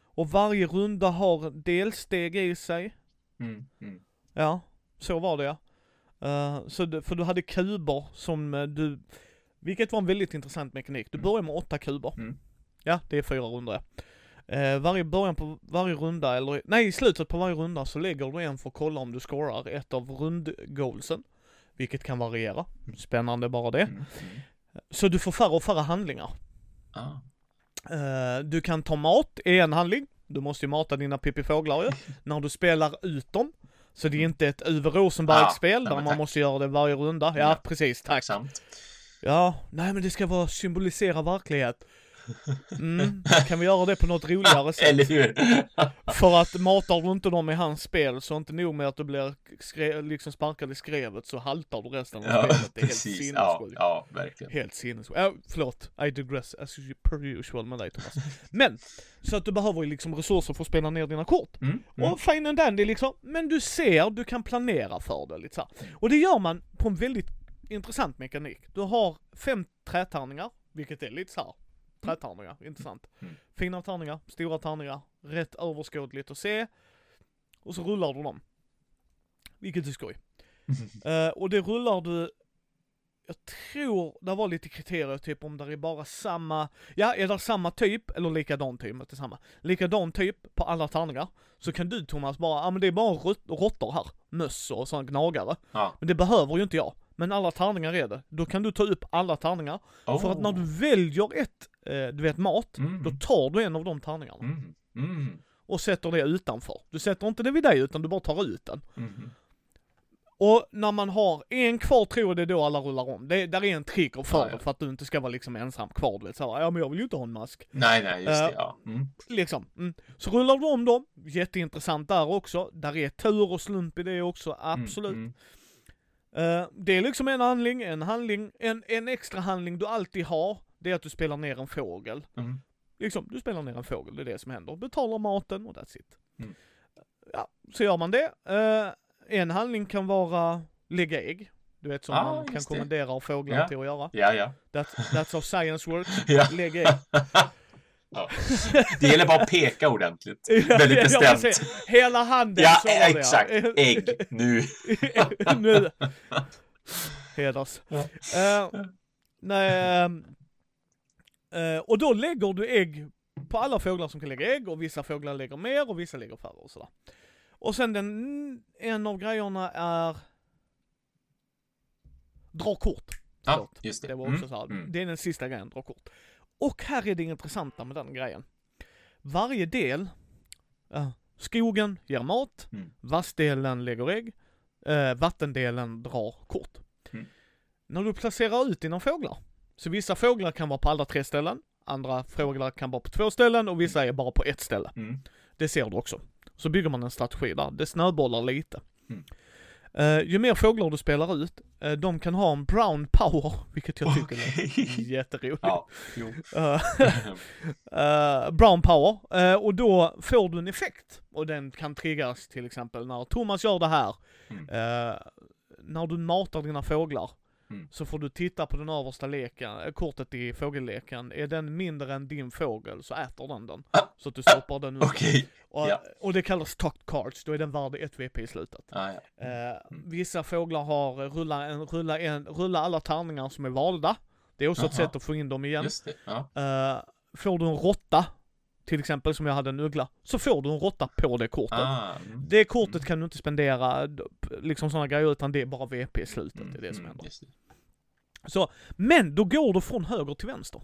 och varje runda har delsteg i sig. Mm, mm. Ja, så var det ja. Uh, så du, för du hade kuber som uh, du, vilket var en väldigt intressant mekanik. Du mm. börjar med åtta kuber. Mm. Ja, det är fyra rundor. Uh, varje början på varje runda, eller nej i slutet på varje runda så lägger du en för att kolla om du scorar ett av rundgoalsen. Vilket kan variera. Spännande bara det. Mm. Så du får färre och färre handlingar. Ah. Uh, du kan ta mat i en handling. Du måste ju mata dina pippifåglar ju. När du spelar ut dem. Så det är inte ett Uwe Rosenberg-spel ah, där man tack. måste göra det varje runda. Ja, ja precis, tack. Tacksamt. Ja, nej men det ska vara symbolisera verklighet. Mm, kan vi göra det på något roligare sätt? Eller hur? För att matar du inte dem i hans spel så inte nog med att du blir skre- liksom sparkad i skrevet så haltar du resten av ja, spelet. Det är precis. helt sinnessjukt. Ja, ja, verkligen. Helt sinnessjukt. Ja, förlåt, I digress as per usual med dig Thomas. Men, så att du behöver ju liksom resurser för att spela ner dina kort. Mm, mm. Och fine and dandy liksom, men du ser, du kan planera för det lite så här. Och det gör man på en väldigt intressant mekanik. Du har fem trätärningar, vilket är lite så här trätärningar, intressant. Mm. Fina tärningar, stora tärningar, rätt överskådligt att se. Och så rullar du dem. Vilket är skoj. uh, och det rullar du, jag tror det var lite kriterier typ om det är bara samma, ja är det samma typ eller likadan typ, inte samma, likadan typ på alla tärningar. Så kan du Thomas bara, ja men det är bara råttor här, möss och sådana gnagare. Ja. Men det behöver ju inte jag. Men alla tärningar är det. Då kan du ta upp alla tärningar. Oh. För att när du väljer ett, eh, du vet mat, Mm. då tar du en av de tärningarna. Mm. Mm. Och sätter det utanför. Du sätter inte det vid dig utan du bara tar ut den. Mm. Och när man har en kvar tror jag det är då alla rullar om. Det, där är en trigger för Ja, det, ja. för att du inte ska vara liksom ensam kvar. Du vet såhär, ja men jag vill ju inte ha en mask. Nej, nej, just Eh, det. Ja. Mm. Liksom. Mm. Så rullar du om dem, jätteintressant där också. Där är tur och slump i det också, absolut. Mm. Eh, det är liksom en handling, en handling, en, en extra handling du alltid har, det är att du spelar ner en fågel. Mm. Liksom, du spelar ner en fågel, det är det som händer. Betalar maten och that's it. Mm. Ja, så gör man det. Eh, en handling kan vara lägga ägg. Du vet som Ah, man kan kommendera fåglar Ja. till att göra. Ja, ja. That, that's how science works. ja. Lägg ägg. ja. Det gäller bara att peka ordentligt. Ja, Väldigt bestämt. precis. Hela handen Ja, sa det, exakt. Ägg, nu. nu. Heders. Ja. Eh, nej, eh, och då lägger du ägg på alla fåglar som kan lägga ägg och vissa fåglar lägger mer och vissa lägger färre och sådär. Och sen den, en av grejerna är dra kort. Ja, just det. Det var också Mm, så här, mm. det är den sista grejen, dra kort. Och här är det intressanta med den grejen. Varje del, eh, skogen ger mat, Mm. vassdelen lägger ägg, eh, vattendelen drar kort. Mm. När du placerar ut dina fåglar, så vissa fåglar kan vara på alla tre ställen, andra fåglar kan vara på två ställen och vissa är bara på ett ställe. Mm. Det ser du också. Så bygger man en strategi där. Det snöbollar lite. Mm. Eh, ju mer fåglar du spelar ut, eh, de kan ha en brown power, vilket jag tycker är Okej. jätteroligt. Ja, jo. Eh, brown power, och då får du en effekt. Och den kan triggas till exempel när Thomas gör det här. Mm. När du matar dina fåglar, Mm. så får du titta på den översta leken, eh, kortet i fågelleken. Är den mindre än din fågel så äter den den. Ah. Så att du stoppar den under. Okej. Och, Ja. och det kallas talk cards, då är den värd 1 VP i slutet. Ja, ja. Eh, vissa fåglar har eh, rulla, en, rulla, en, rulla alla tärningar som är valda. Det är också ett Jaha. sätt att få in dem igen. Ja. Eh, får du en råtta, till exempel som jag hade en uggla, så får du en råtta på det kortet. Ah, mm. Det kortet kan du inte spendera, liksom sådana grejer, utan det är bara VP i slutet. Det är det som Mm, händer. just det. Så, men då går du från höger till vänster.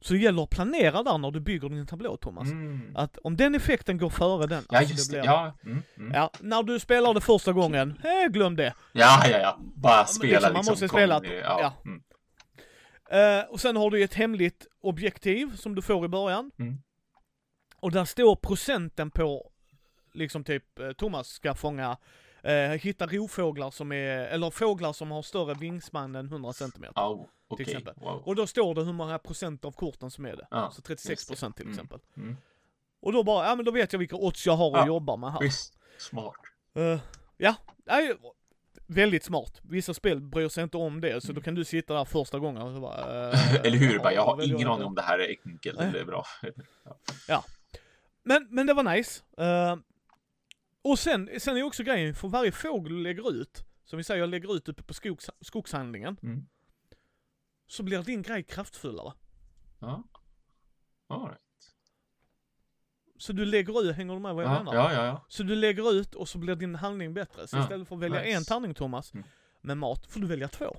Så det gäller att planera där när du bygger din tablå, Thomas. Mm. Att om den effekten går före den, Ja, alltså just det. blir- Ja. Mm. Mm. Ja, när du spelar det första gången, eh, glöm det. ja, ja, ja. Bara spela liksom, liksom. man måste kom spela- i- Ja. ja. Mm. Eh, och sen har du ett hemligt objektiv som du får i början. Mm. Och där står procenten på, liksom typ, eh, Thomas ska fånga, eh, hitta rovfåglar som är, eller fåglar som har större vingspann än 100 cm. Au, okej. exempel. Wow. Och då står det hur många procent av korten som är det. Ja, så 36 procent till Mm. exempel. Mm. Och då bara, ja men då vet jag vilka odds jag har att Ja, jobba med här. Visst. Smart. Eh, ja, nej, väldigt smart. Vissa spel bryr sig inte om det, så då kan du sitta där första gången och bara, eh, Eller hur? Bara, jag har ingen aning om det här är enkelt eller bra. Men, men det var nice. Eh, och sen, sen är också grejen, för varje fågel du lägger ut, som vi säger, jag lägger ut uppe på skogs, skogshandlingen, Mm. så blir din grej kraftfullare. Ja. All right. Så du lägger ut, hänger du med vad jag Ja, menar? ja, ja, ja. Så du lägger ut och så blir din handling bättre. Så Ja, istället för att välja nice. en tärning Thomas, Mm. med mat, får du välja två.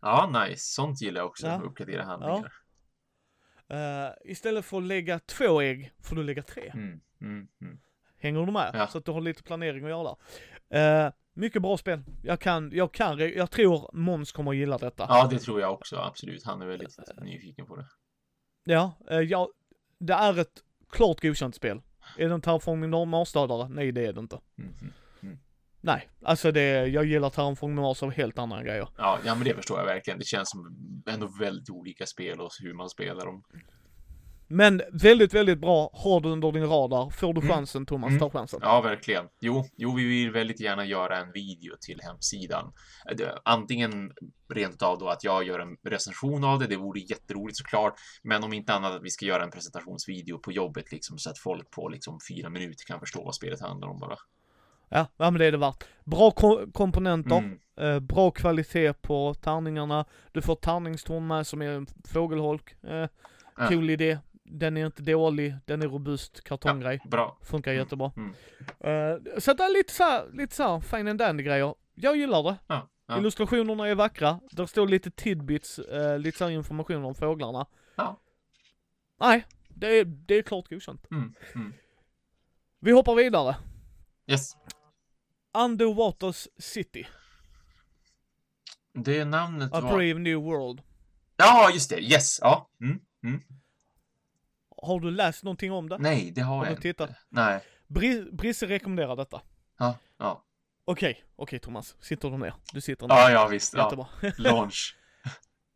Ja, nice. Sånt gillar jag också. Ja. Uppgradera handlingar. Eh, istället för att lägga två ägg, får du lägga tre. Mm, mm, mm. Hänger du med? Ja. Så att du har lite planering att göra där. Eh, mycket bra spel. Jag kan, jag kan, jag tror Måns kommer att gilla detta. Ja, det tror jag också. Absolut. Han är väldigt nyfiken på det. Ja, eh, ja, det är ett klart godkänt spel. Är det en Terraforming Mars-dödare? Nej, det är det inte. Mm, mm. Nej, alltså det, jag gillar Terraforming Mars av helt andra grejer. Ja, ja, men det förstår jag verkligen. Det känns som ändå väldigt olika spel och hur man spelar dem. Men väldigt, väldigt bra. Har du under din radar. Får du Mm. chansen Thomas, Mm. ta chansen. Ja, verkligen. Jo, jo, vi vill väldigt gärna göra en video till hemsidan. Det- Antingen rent av då att jag gör en recension av det, det vore jätteroligt såklart. Men om inte annat att vi ska göra en presentationsvideo på jobbet liksom så att folk på liksom fyra minuter kan förstå vad spelet handlar om bara. Ja, ja men det är det värt. Bra ko- komponenter. Mm. Eh, bra kvalitet på tärningarna. Du får tärningstorn med som är en fågelholk. Eh, Ja. Cool idé. Den är inte dålig, den är robust kartonggrej. Bra. Funkar jättebra. Mm. Eh, så det är lite så här, lite så här fine and dandy grejer. Jag gillar det. Ja. Ja. Illustrationerna är vackra, där står lite tidbits, eh, lite så här information om fåglarna. Ja. Nej, det är, det är klart godkänt. Mm. Mm. Vi hoppar vidare. Yes. Underwaters City, Det namnet A var... Brave New World. Ja, just det. Yes. Ja. Mm. Mm. Har du läst någonting om det? Nej, det har Har jag inte. tittat? Nej. Bri- Brisse rekommenderar detta. Ja. Ja. Okej, okej Thomas. Sitter du ner? Du sitter ner. Ja, ja visst. Ja. Jättebra. Launch.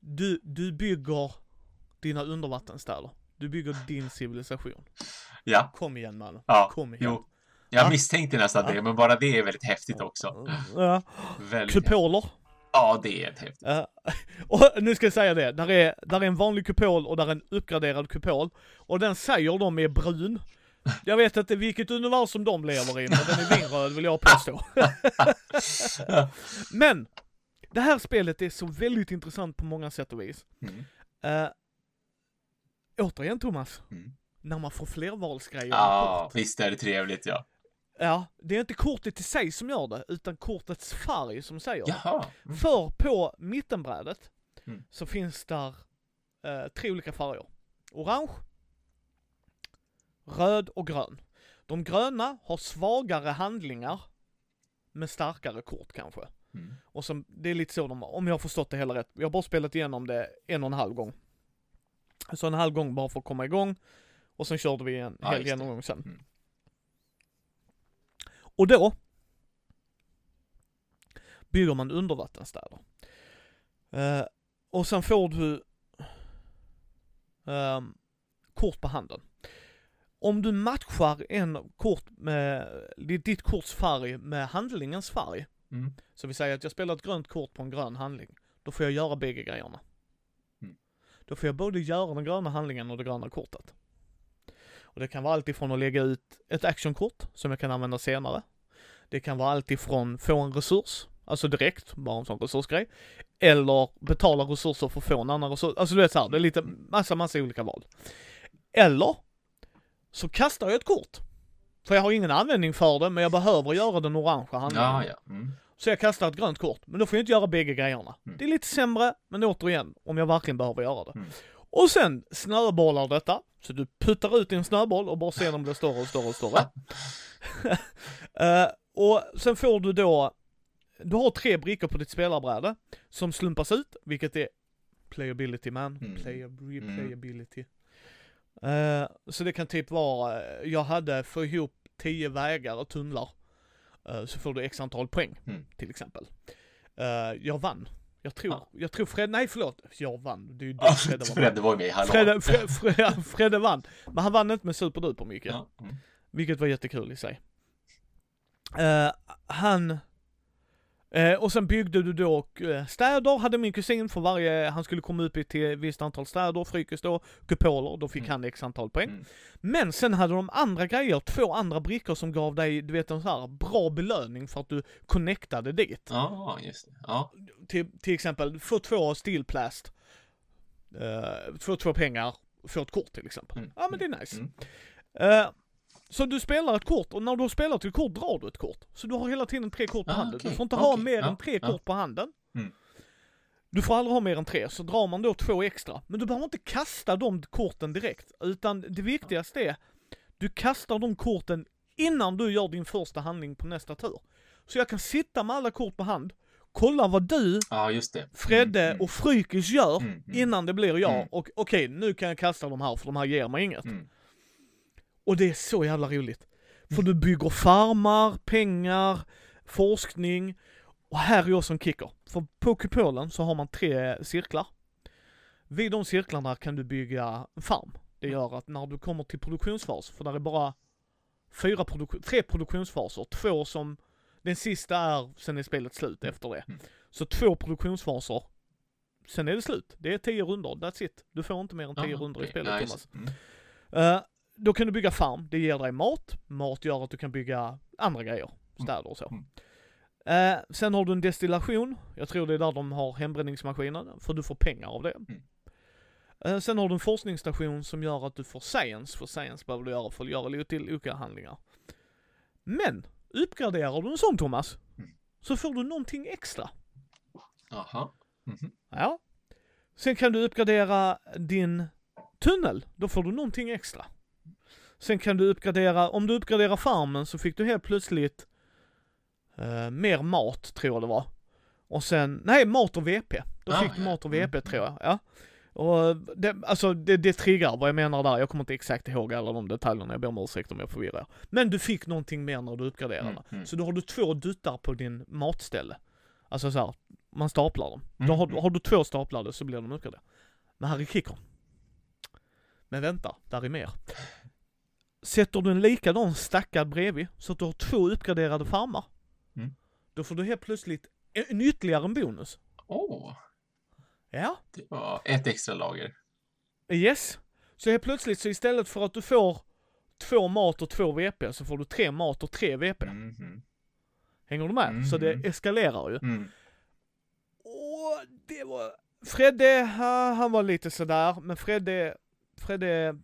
Du, du bygger dina undervattensstäder. Du bygger din civilisation. Ja. Kom igen mannen. Ja. Kom igen. Jo. Jag Ja. misstänkte nästan det, men bara det är väldigt häftigt också. Ja. Väldigt häftigt. Kupoler. Ja, det är häftigt. Ja. och nu ska jag säga det, där är, där är en vanlig kupol och där är en uppgraderad kupol. Och den säger de är brun. Jag vet inte vilket universum de lever i, men den är vinröd vill jag påstå. men, det här spelet är så väldigt intressant på många sätt och vis. Mm. Uh, återigen Thomas, Mm. när man får flervalsgrejer Ja, kort. visst är det trevligt ja. Ja, det är inte kortet i sig som gör det, utan kortets färg som säger det. Jaha. Mm. För på mittenbrädet Mm. så finns där eh, tre olika färger. Orange, röd och grön. De gröna har svagare handlingar med starkare kort kanske. Mm. Och som, det är lite så de, om jag har förstått det hela rätt. Jag har bara spelat igenom det en och en halv gång. Så en halv gång bara för att komma igång. Och sen körde vi en Ja, hel det. genomgång sen. Mm. Och då bygger man undervattensstäder. Eh, och sen får du ehm, kort på handen. Om du matchar en kort med, ditt korts färg med handlingens färg, Mm. så vi säger att jag spelar ett grönt kort på en grön handling, då får jag göra bägge grejerna. Mm. Då får jag både göra den gröna handlingen och det gröna kortet. Och det kan vara allt ifrån att lägga ut ett actionkort som jag kan använda senare. Det kan vara allt ifrån få en resurs, alltså direkt, bara en sån resursgrej. Eller betala resurser för att få en annan resurs. Alltså du vet såhär, det är lite, massa, massa olika val. Eller så kastar jag ett kort. För jag har ingen användning för det, men jag behöver göra den orangea handlingen. Ja, ja. Mm. Så jag kastar ett grönt kort, men då får jag inte göra bägge grejerna. Mm. Det är lite sämre, men återigen, om jag verkligen behöver göra det. Mm. Och sen snöbollar detta, så du puttar ut din snöboll och bara ser om det blir större och större och större. Eh, och sen får du då, du har tre brickor på ditt spelarbräde som slumpas ut, vilket är playability man, Mm. replayability. Eh, så det kan typ vara, eh, jag hade få ihop tio vägar och tunnlar, eh, så får du x antal poäng, Mm. till exempel. Eh, jag vann. Jag tror, Ja. jag tror Fred, nej förlåt, jag vann. Det är ju du Fredde var. Fredde var med, hallå. Fredde, Fredde, Fredde vann. Men han vann inte med superduper mycket. Ja. Mm. Vilket var jättekul i sig. Eh, han... eh, och sen byggde du då uh, städer, hade min kusin för varje, han skulle komma upp i till ett visst antal städer, frykes då, kupoler, då fick Mm. han x antal poäng. Mm. Men sen hade de andra grejer, två andra brickor som gav dig, du vet en så här bra belöning för att du connectade dit. Ja, just det. Ja. Till, till exempel, få två stillplast, uh, få två pengar, få ett kort till exempel. Mm. Ja men det är nice. Mm. Så du spelar ett kort och när du har spelat ett kort drar du ett kort. Så du har hela tiden tre kort på Ah, handen. okej, Du får inte ha okej, mer ja, än tre ja. kort på handen. Mm. Du får aldrig ha mer än tre, så drar man då två extra. Men du behöver inte kasta de korten direkt, utan det viktigaste är, du kastar de korten innan du gör din första handling på nästa tur. Så jag kan sitta med alla kort på hand, kolla vad du, ja. Fredde Mm, och Frykis gör mm, mm, innan det blir jag. Mm. Och okej, nu kan jag kasta de här för de här ger mig inget. Mm. Och det är så jävla roligt. För du bygger farmar, pengar, forskning. Och här är också en kicker. För på kupolen så har man tre cirklar. Vid de cirklarna kan du bygga en farm. Det gör att när du kommer till produktionsfas, för där är bara fyra produk- tre produktionsfaser, två som, den sista är, sen är spelet slut efter det. Mm. Så två produktionsfaser, sen är det slut. Det är tio runder, that's it. Du får inte mer än tio Ah, runder i spelet nice. Thomas. Mm. Eh, då kan du bygga farm, det ger dig mat. Mat gör att du kan bygga andra grejer, städer och så. Mm. Eh, sen har du en destillation, jag tror det är där de har hembränningsmaskinen, för du får pengar av det. Mm. Eh, sen har du en forskningsstation som gör att du får science, för science behöver du göra för att göra lite till olika handlingar. Men, uppgraderar du en sån Thomas, Mm. så får du någonting extra. Jaha. Mm -hmm. Ja. Sen kan du uppgradera din tunnel. Då får du någonting extra. Sen kan du uppgradera, om du uppgraderar farmen så fick du helt plötsligt uh, mer mat, tror jag det var. Och sen, nej, mat och VP. Då ah, fick du mat och VP, mm. tror jag. Ja. Och det, alltså det, det triggar vad jag menar där. Jag kommer inte exakt ihåg alla de detaljerna. Jag ber om ursäkt om jag förvirrar. Men du fick någonting mer när du uppgraderade. Mm, mm. Så då har du två duttar på din matställe. Alltså så här, man staplar dem. Mm, då har, mm. har, du två staplade så blir de uppgraderade. Men här är kickern. Men vänta, där är mer. Sätter du en likadan stackad bredvid, så att du har två uppgraderade farmar. Mm. Då får du helt plötsligt en ytterligare en bonus. Åh! Oh. Ja. Det var ett extra lager. Yes. Så helt plötsligt så istället för att du får två mat och två VP så får du tre mat och tre VP. Mm -hmm. Hänger du med? Mm -hmm. Så det mhm. eskalerar ju. Mm. Och det var... Fredde, han var lite sådär, men Fredde, Fredde,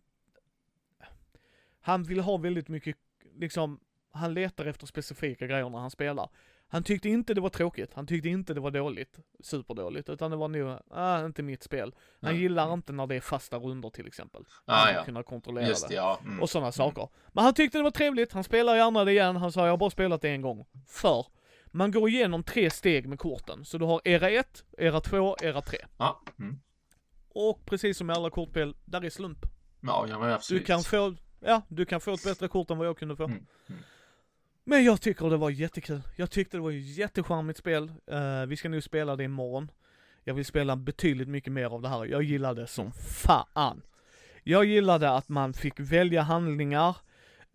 han vill ha väldigt mycket, liksom, han letar efter specifika grejer när han spelar. Han tyckte inte det var tråkigt, han tyckte inte det var dåligt, superdåligt, utan det var nog, ah, inte mitt spel. Han ja. gillar inte när det är fasta runder till exempel. Ah, ja. Kunna kontrollera Just det. Ja. Mm. Och sådana saker. Mm. Men han tyckte det var trevligt, han spelar gärna det igen, han sa jag har bara spelat det en gång. För man går igenom tre steg med korten. Så du har era 1, era 2, era 3. Ja. Mm. Och precis som i alla kortspel, där är slump. Ja, ja men absolut. Du kan få, ja, du kan få ett bättre kort än vad jag kunde få. Mm. Mm. Men jag tycker det var jättekul. Jag tyckte det var ett jättecharmigt spel. Uh, vi ska nu spela det imorgon. Jag vill spela betydligt mycket mer av det här. Jag gillade som fan. Jag gillade att man fick välja handlingar.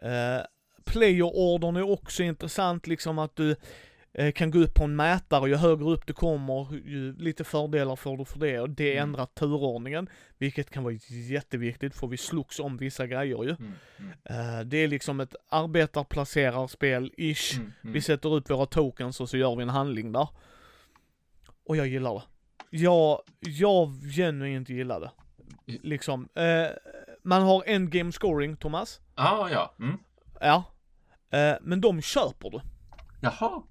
Uh, Player-ordern är också intressant, liksom att du Eh, kan gå upp på en mätare och ju högre upp du kommer, ju lite fördelar får du för det och det mm. ändrar turordningen, vilket kan vara jätteviktigt för vi slogs om vissa grejer ju. Mm. Mm. Uh, det är liksom ett arbetarplacerarspel-ish. Mm, mm. Vi sätter upp våra tokens och så gör vi en handling där. Och jag gillar det. Jag, jag genuint gillar det. Liksom, uh, man har en game scoring, Thomas. Ah, ja, mm. Ja. Men de köper du. Jaha.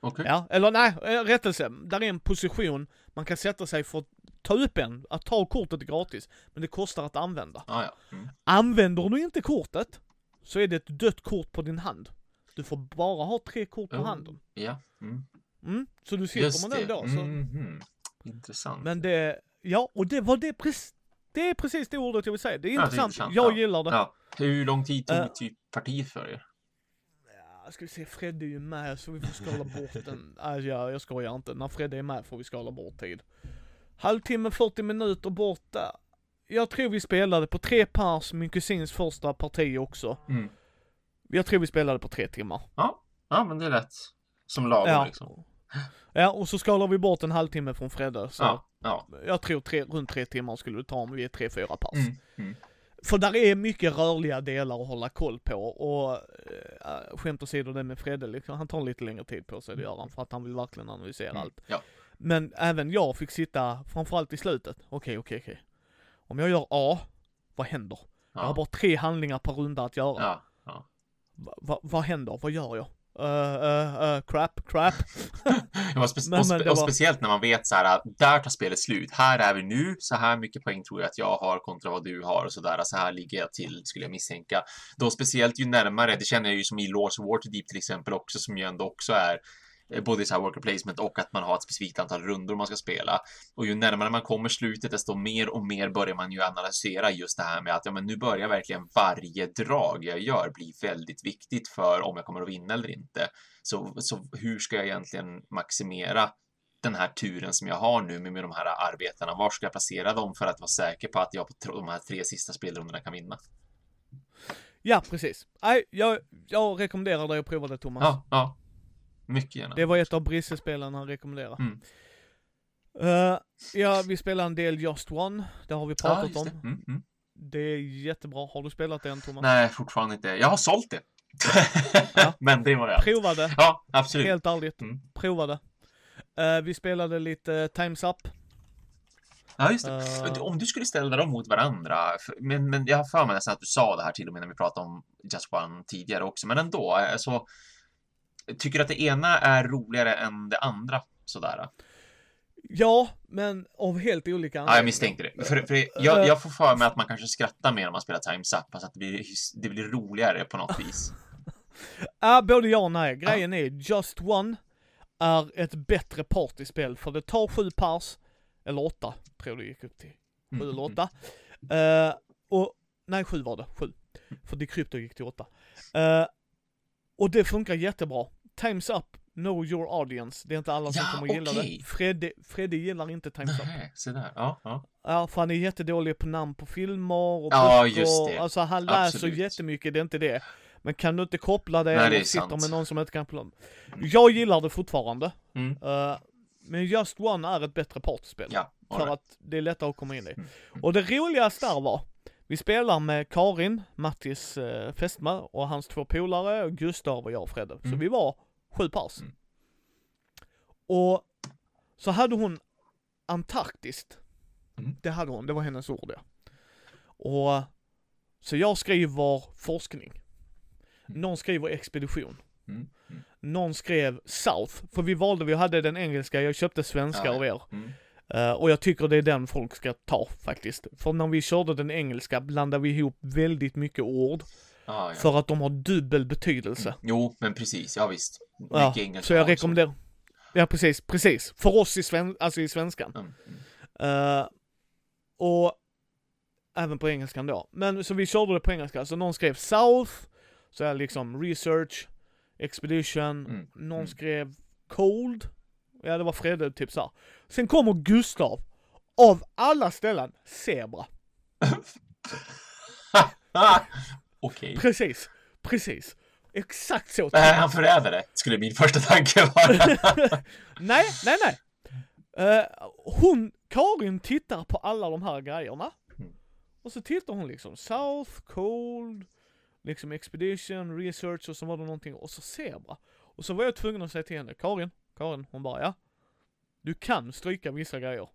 Okay. Ja, eller nej, eh, rättelse. Där är en position man kan sätta sig för att ta upp en, att ta kortet gratis. Men det kostar att använda. Ah, ja. mm. Använder du inte kortet, så är det ett dött kort på din hand. Du får bara ha tre kort på oh, handen. Ja. Mm. Mm, så du sitter med den då. Så. Mm -hmm. Intressant. Men det, ja, och det var det precis, det är precis det ordet jag vill säga. Det är intressant. Ja, det är intressant. Jag ja. gillar det. Ja. Hur lång tid tog uh, typ partiet för er? Ska vi se, Fredde är ju med så vi får skala bort den. Äh, ja, jag skojar inte. När Fredde är med får vi skala bort tid. Halvtimme, 40 minuter borta. Jag tror vi spelade på tre pers, min kusins första parti också. Mm. Jag tror vi spelade på tre timmar. Ja, ja men det är rätt. Som lagom ja. liksom. Ja, och så skalar vi bort en halvtimme från Fredde. Så ja, ja. jag tror tre, runt tre timmar skulle det ta om vi är tre, fyra pers. Mm, mm. För där är mycket rörliga delar att hålla koll på och äh, skämt åsido det med Fredde, liksom, han tar lite längre tid på sig, det gör han, för att han vill verkligen analysera mm. allt. Ja. Men även jag fick sitta, framförallt i slutet, okej, okay, okej, okay, okej. Okay. Om jag gör A, vad händer? Ja. Jag har bara tre handlingar per runda att göra. Ja. Ja. Va, va, vad händer? Vad gör jag? Uh, uh, uh, crap, crap. spe men, och, och speciellt när man vet så här, där tar spelet slut. Här är vi nu, så här mycket poäng tror jag att jag har kontra vad du har och så där. Så här ligger jag till, skulle jag misstänka. Då speciellt ju närmare, det känner jag ju som i Lords of Waterdeep till exempel också, som ju ändå också är både så här worker placement och att man har ett specifikt antal rundor man ska spela. Och ju närmare man kommer slutet, desto mer och mer börjar man ju analysera just det här med att ja, men nu börjar verkligen varje drag jag gör bli väldigt viktigt för om jag kommer att vinna eller inte. Så, så hur ska jag egentligen maximera den här turen som jag har nu med, med de här arbetarna? Var ska jag placera dem för att vara säker på att jag på de här tre sista spelrundorna kan vinna? Ja, precis. Jag, jag rekommenderar dig att prova det, Thomas. Ja, ja. Mycket gärna. Det var ett av Brisse-spelen han rekommenderade. Mm. Uh, ja, vi spelar en del Just One. Det har vi pratat ah, om. Det. Mm, mm. det är jättebra. Har du spelat det än Thomas? Nej, fortfarande inte. Jag har sålt det. ja. Men det var det. Prova det. Ja, absolut. Helt ärligt. Mm. Prova det. Uh, vi spelade lite Time's Up. Ja, just det. Uh, om du skulle ställa dem mot varandra, men, men jag har för mig nästan att du sa det här till och med när vi pratade om Just One tidigare också, men ändå, alltså Tycker du att det ena är roligare än det andra? Sådär. Ja, men av helt olika anledningar. Ja, jag misstänkte det. För, för jag, jag, får för mig att man kanske skrattar mer om man spelar Times Up, fast att det blir, det blir roligare på något vis. Ja, både ja och nej. Grejen är, Just One är ett bättre partyspel, för det tar sju pers, eller åtta, tror det gick upp till. Sju mm. eller åtta. Uh, och, nej sju var det, sju. För Decrypto gick till åtta. Uh, och det funkar jättebra. Times Up, know your audience. Det är inte alla som ja, kommer gilla det. Fredde, Fredde gillar inte Times Up. Så där. Ja, ja. Ja, för han är jättedålig på namn på filmer och Ja, böcker. just det. Alltså han läser Absolut. jättemycket, det är inte det. Men kan du inte koppla det, Nej, eller sitter med någon som inte kan koppla Jag gillar det fortfarande. Mm. Uh, men Just One är ett bättre partyspel. Ja, för right. att det är lättare att komma in i. Mm. Och det roligaste där var, vi spelar med Karin, Mattis eh, fästmö och hans två polare, Gustav och jag och Fredde. Mm. Så vi var sju pers. Mm. Och så hade hon Antarktiskt. Mm. Det hade hon, det var hennes ord ja. Och så jag skriver forskning. Mm. Någon skriver expedition. Mm. Mm. Någon skrev South, för vi valde, vi hade den engelska, jag köpte svenska ja, av er. Mm. Uh, och jag tycker det är den folk ska ta faktiskt. För när vi körde den engelska blandade vi ihop väldigt mycket ord. Ah, ja. För att de har dubbel betydelse. Mm. Jo, men precis, ja visst. Ja, så jag rekommenderar. Ja, precis, precis. För oss i, sven alltså i svenskan. Mm. Uh, och även på engelskan då. Men så vi körde det på engelska, så någon skrev South, så är liksom research, expedition, mm. någon mm. skrev cold, ja det var Fredde typ såhär. Sen kommer Gustav, av alla ställen, zebra. Okej. Okay. Precis, precis. Exakt så. Nej, han förrädare, skulle min första tanke vara. nej, nej, nej. Uh, hon, Karin tittar på alla de här grejerna. Mm. Och så tittar hon liksom, South, Cold, liksom Expedition, Research och så var det någonting, och så Zebra. Och så var jag tvungen att säga till henne, Karin, Karin, hon bara ja. Du kan stryka vissa grejer.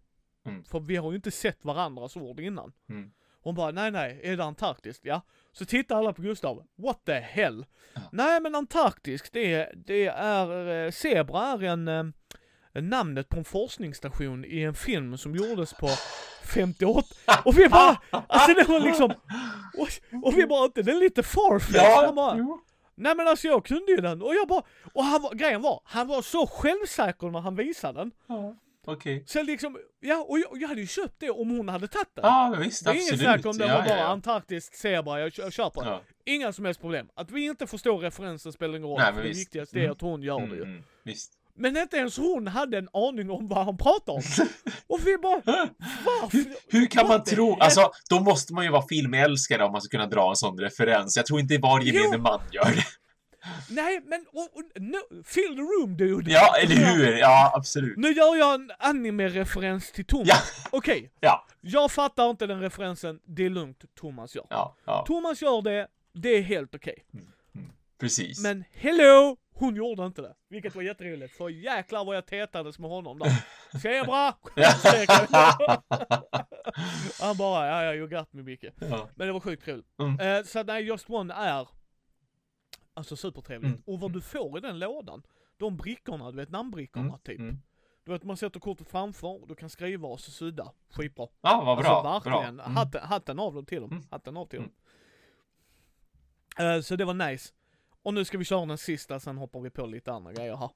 Mm. För vi har ju inte sett varandras ord innan. Mm. Hon bara, nej nej, är det Antarktiskt? Ja. Så tittar alla på Gustav, what the hell? Ja. Nej men Antarktiskt, det, det är, eh, Zebra är en, eh, namnet på en forskningsstation i en film som gjordes på 58, och vi bara, alltså det var liksom, och, och vi bara, inte den är lite farfetched? Ja, Nej men alltså jag kunde ju den, och jag bara, och han var, grejen var, han var så självsäker när han visade den. Ja. Okej. Okay. Så liksom, ja, och jag, jag, hade ju köpt det om hon hade tagit den. Ja, visst. Det är inget snack om det ja, var bara ja. Antarktiskt zebra, jag, jag köper. Ja. Inga som helst problem. Att vi inte förstår referensen spelar ingen roll. Nej, men det viktigaste är mm. att hon gör mm, det ju. Mm, visst. Men inte ens hon hade en aning om vad han pratade om. Och vi bara, varför? Hur, hur kan man tro? Alltså, då måste man ju vara filmälskare om man ska kunna dra en sån referens. Jag tror inte varje gemene man gör det. Nej, men och, och, no, fill the room dude! Ja, eller hur? Ja, absolut. Nu gör jag en anime-referens till Thomas. Ja. Okej. Okay. Ja. Jag fattar inte den referensen, det är lugnt, Thomas gör. Ja, ja. Thomas gör det, det är helt okej. Okay. Mm, mm, precis. Men hello! Hon gjorde inte det, vilket var jätteroligt. För jäklar vad jag tetades med honom där. Zebra! Han bara, ja ja, you got me Micke. Ja. Men det var sjukt kul. Mm. Uh, så nej, Just One är Alltså supertrevligt. Mm. Och vad du får i den lådan, de brickorna, du vet namnbrickorna mm. typ. Mm. Du vet man sätter kortet framför, du kan skriva och så sudda. Skitbra. Ja, vad bra. Alltså verkligen. Bra. Mm. Hatten, hatten av dem till dem. Mm. Hatten av till dem. Uh, så det var nice. Och nu ska vi köra den sista, sen hoppar vi på lite andra grejer här.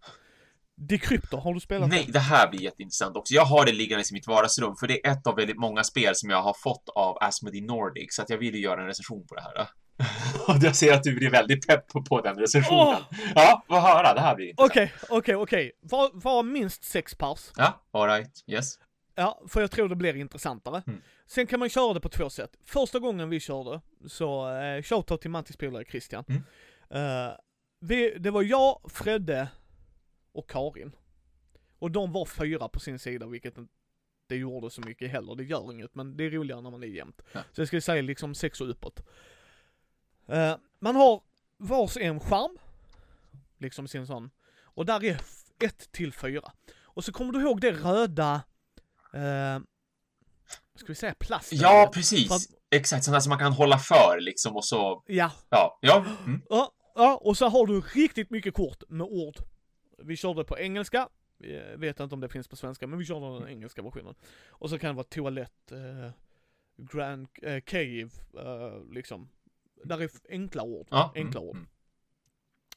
Decryptor, har du spelat Nej, det? det här blir jätteintressant också. Jag har det liggandes i mitt vardagsrum, för det är ett av väldigt många spel som jag har fått av Asmodee Nordic, så att jag vill ju göra en recension på det här. Jag ser att du blir väldigt pepp på, den recensionen. Oh! Ja, vad höra, det här blir intressant. Okej, okay, okej, okay, okej. Okay. Var, var minst sex pers. Ja, alright, yes. Ja, för jag tror det blir intressantare. Mm. Sen kan man köra det på två sätt. Första gången vi körde, så eh, shoutout till Mattis polare Christian. Mm. Uh, vi, det var jag, Fredde och Karin. Och de var fyra på sin sida, vilket det gjorde så mycket heller. Det gör inget, men det är roligare när man är jämnt. Ja. Så jag skulle säga liksom sex och uppåt. Uh, man har vars en skärm, liksom sin sån, och där är ett till fyra. Och så kommer du ihåg det röda, uh, ska vi säga plast? Ja, precis. Att, Exakt, sådana som man kan hålla för liksom och så. Ja. Ja, ja. Mm. ja. Ja, och så har du riktigt mycket kort med ord. Vi körde på engelska, Jag vet inte om det finns på svenska, men vi kör den engelska versionen. Och så kan det vara toalett, eh, Grand eh, Cave, eh, liksom. Där är enkla ord. Ja, enkla mm, ord. mm.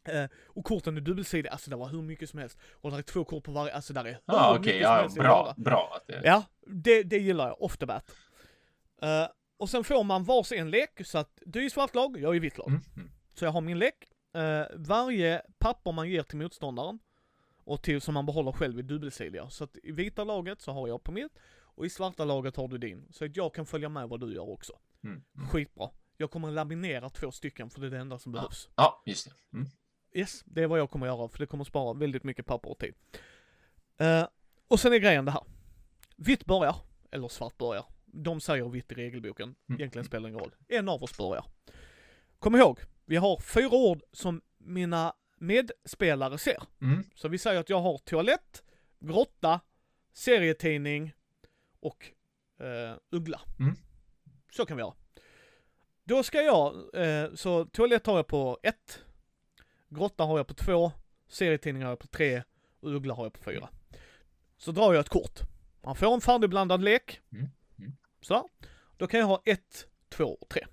Eh, och korten är dubbelsidiga, alltså det var hur mycket som helst. Och där är två kort på varje, alltså där är hur Ja, mycket okej, som ja, helst bra, bra att det... Ja, det, det gillar jag, off the bat. Eh, och sen får man varsin lek, så att du är i svart lag, jag är i vitt lag. Mm, mm. Så jag har min lek. Eh, varje papper man ger till motståndaren och till som man behåller själv är dubbelsidiga. Så att i vita laget så har jag på mitt och i svarta laget har du din. Så att jag kan följa med vad du gör också. Mm. mm. Skitbra. Jag kommer laminera två stycken för det är det enda som behövs. Ja, just det. Mm. Yes, det är vad jag kommer göra för det kommer spara väldigt mycket papper och tid. Eh, och sen är grejen det här. Vitt börjar, eller svart börjar. De säger vitt i regelboken. Mm. Egentligen spelar det ingen roll. En av oss börjar. Kom ihåg, vi har fyra ord som mina medspelare ser. Mm. Så vi säger att jag har toalett, grotta, serietidning och eh, uggla. Mm. Så kan vi göra. Då ska jag, eh, så toalett har jag på ett, grotta har jag på två, serietidning har jag på tre och uggla har jag på fyra. Så drar jag ett kort. Man får en färdigblandad lek. Mm. Mm. Så. Då kan jag ha ett, två och tre.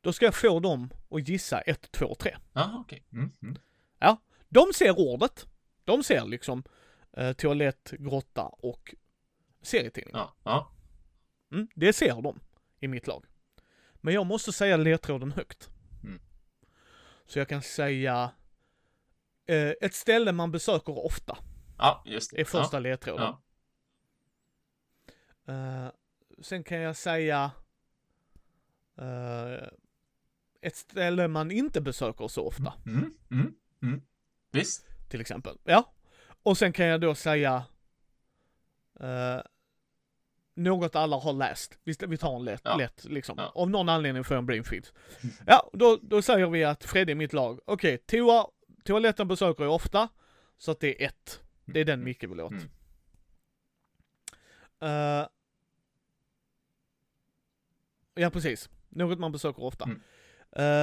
Då ska jag få dem att gissa ett, två och tre. Ja, okej. Mm. Mm. De ser ordet. De ser liksom eh, toalett, grotta och serietidning. Ja, ja. Mm, det ser de i mitt lag. Men jag måste säga ledtråden högt. Mm. Så jag kan säga eh, ett ställe man besöker ofta ja just det. är första ledtråden. Ja. Eh, sen kan jag säga eh, ett ställe man inte besöker så ofta. Ja. Mm. Mm. Mm. Visst. till exempel. Ja. Och sen kan jag då säga eh, något alla har läst. Vi, vi tar en lätt, Ja. lätt liksom. Ja. Av någon anledning får jag en brain feed. Ja, då, då säger vi att Fredde är mitt lag. Okej, toa, toaletten besöker jag ofta. Så att det är ett. Det är den Micke vill åt. Mm. Eh, ja, precis. Något man besöker ofta. Mm.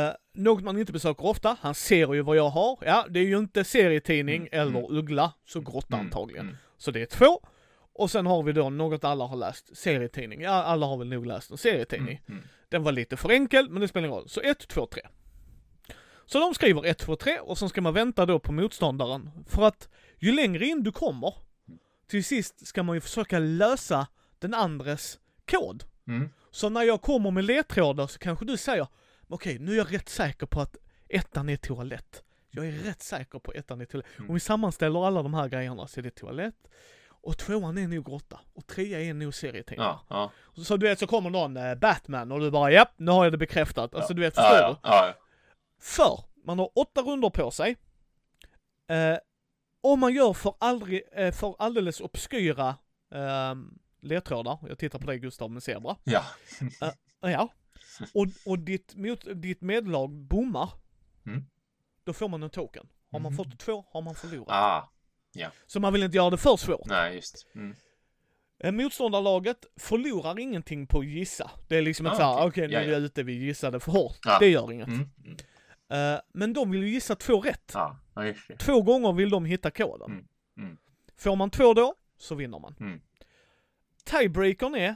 Eh, något man inte besöker ofta, han ser ju vad jag har. Ja, det är ju inte serietidning Mm, eller uggla, så grotta Mm, antagligen. mm. Så det är två. Och sen har vi då något alla har läst, serietidning. Ja, alla har väl nog läst en serietidning. Mm. Mm. Den var lite för enkel, men det spelar ingen roll. Så 1, 2, 3. Så de skriver 1, 2, 3 och sen ska man vänta då på motståndaren. För att ju längre in du kommer, till sist ska man ju försöka lösa den andres kod. Mm. Så när jag kommer med ledtrådar så kanske du säger, okej nu är jag rätt säker på att ettan är toalett. Jag är rätt säker på ettan är toalett. Mm. Om vi sammanställer alla de här grejerna så är det toalett. Och tvåan är nog grotta. Och trea är nog serietidning. Ja, ja. Så, så du vet så kommer någon eh, Batman och du bara japp, nu har jag det bekräftat. Alltså du vet, ja, förstår ja, du? ja, För, man har åtta runder på sig. Eh, om man gör för, aldrig, eh, för alldeles obskyra eh, ledtrådar, jag tittar på dig Gustav med zebra. ja. Eh, ja. Och, och ditt, mot, ditt medlag bommar. Mm. Då får man en token. Har man Mhm. fått två har man förlorat. Ah, Så man vill inte göra det för svårt. nej, just. Mm. Eh, Motståndarlaget förlorar ingenting på att gissa. Det är liksom Ah, såhär, okej okej. nu Ja, är ja. jag ute, vi gissade för hårt. Ja. Det gör inget. Mm. Mm. Eh, men de vill ju gissa två rätt. Ja, ja, det. Två gånger vill de hitta koden. Mm, mm. Får man två då, så vinner man. Mm. Tiebreakern är,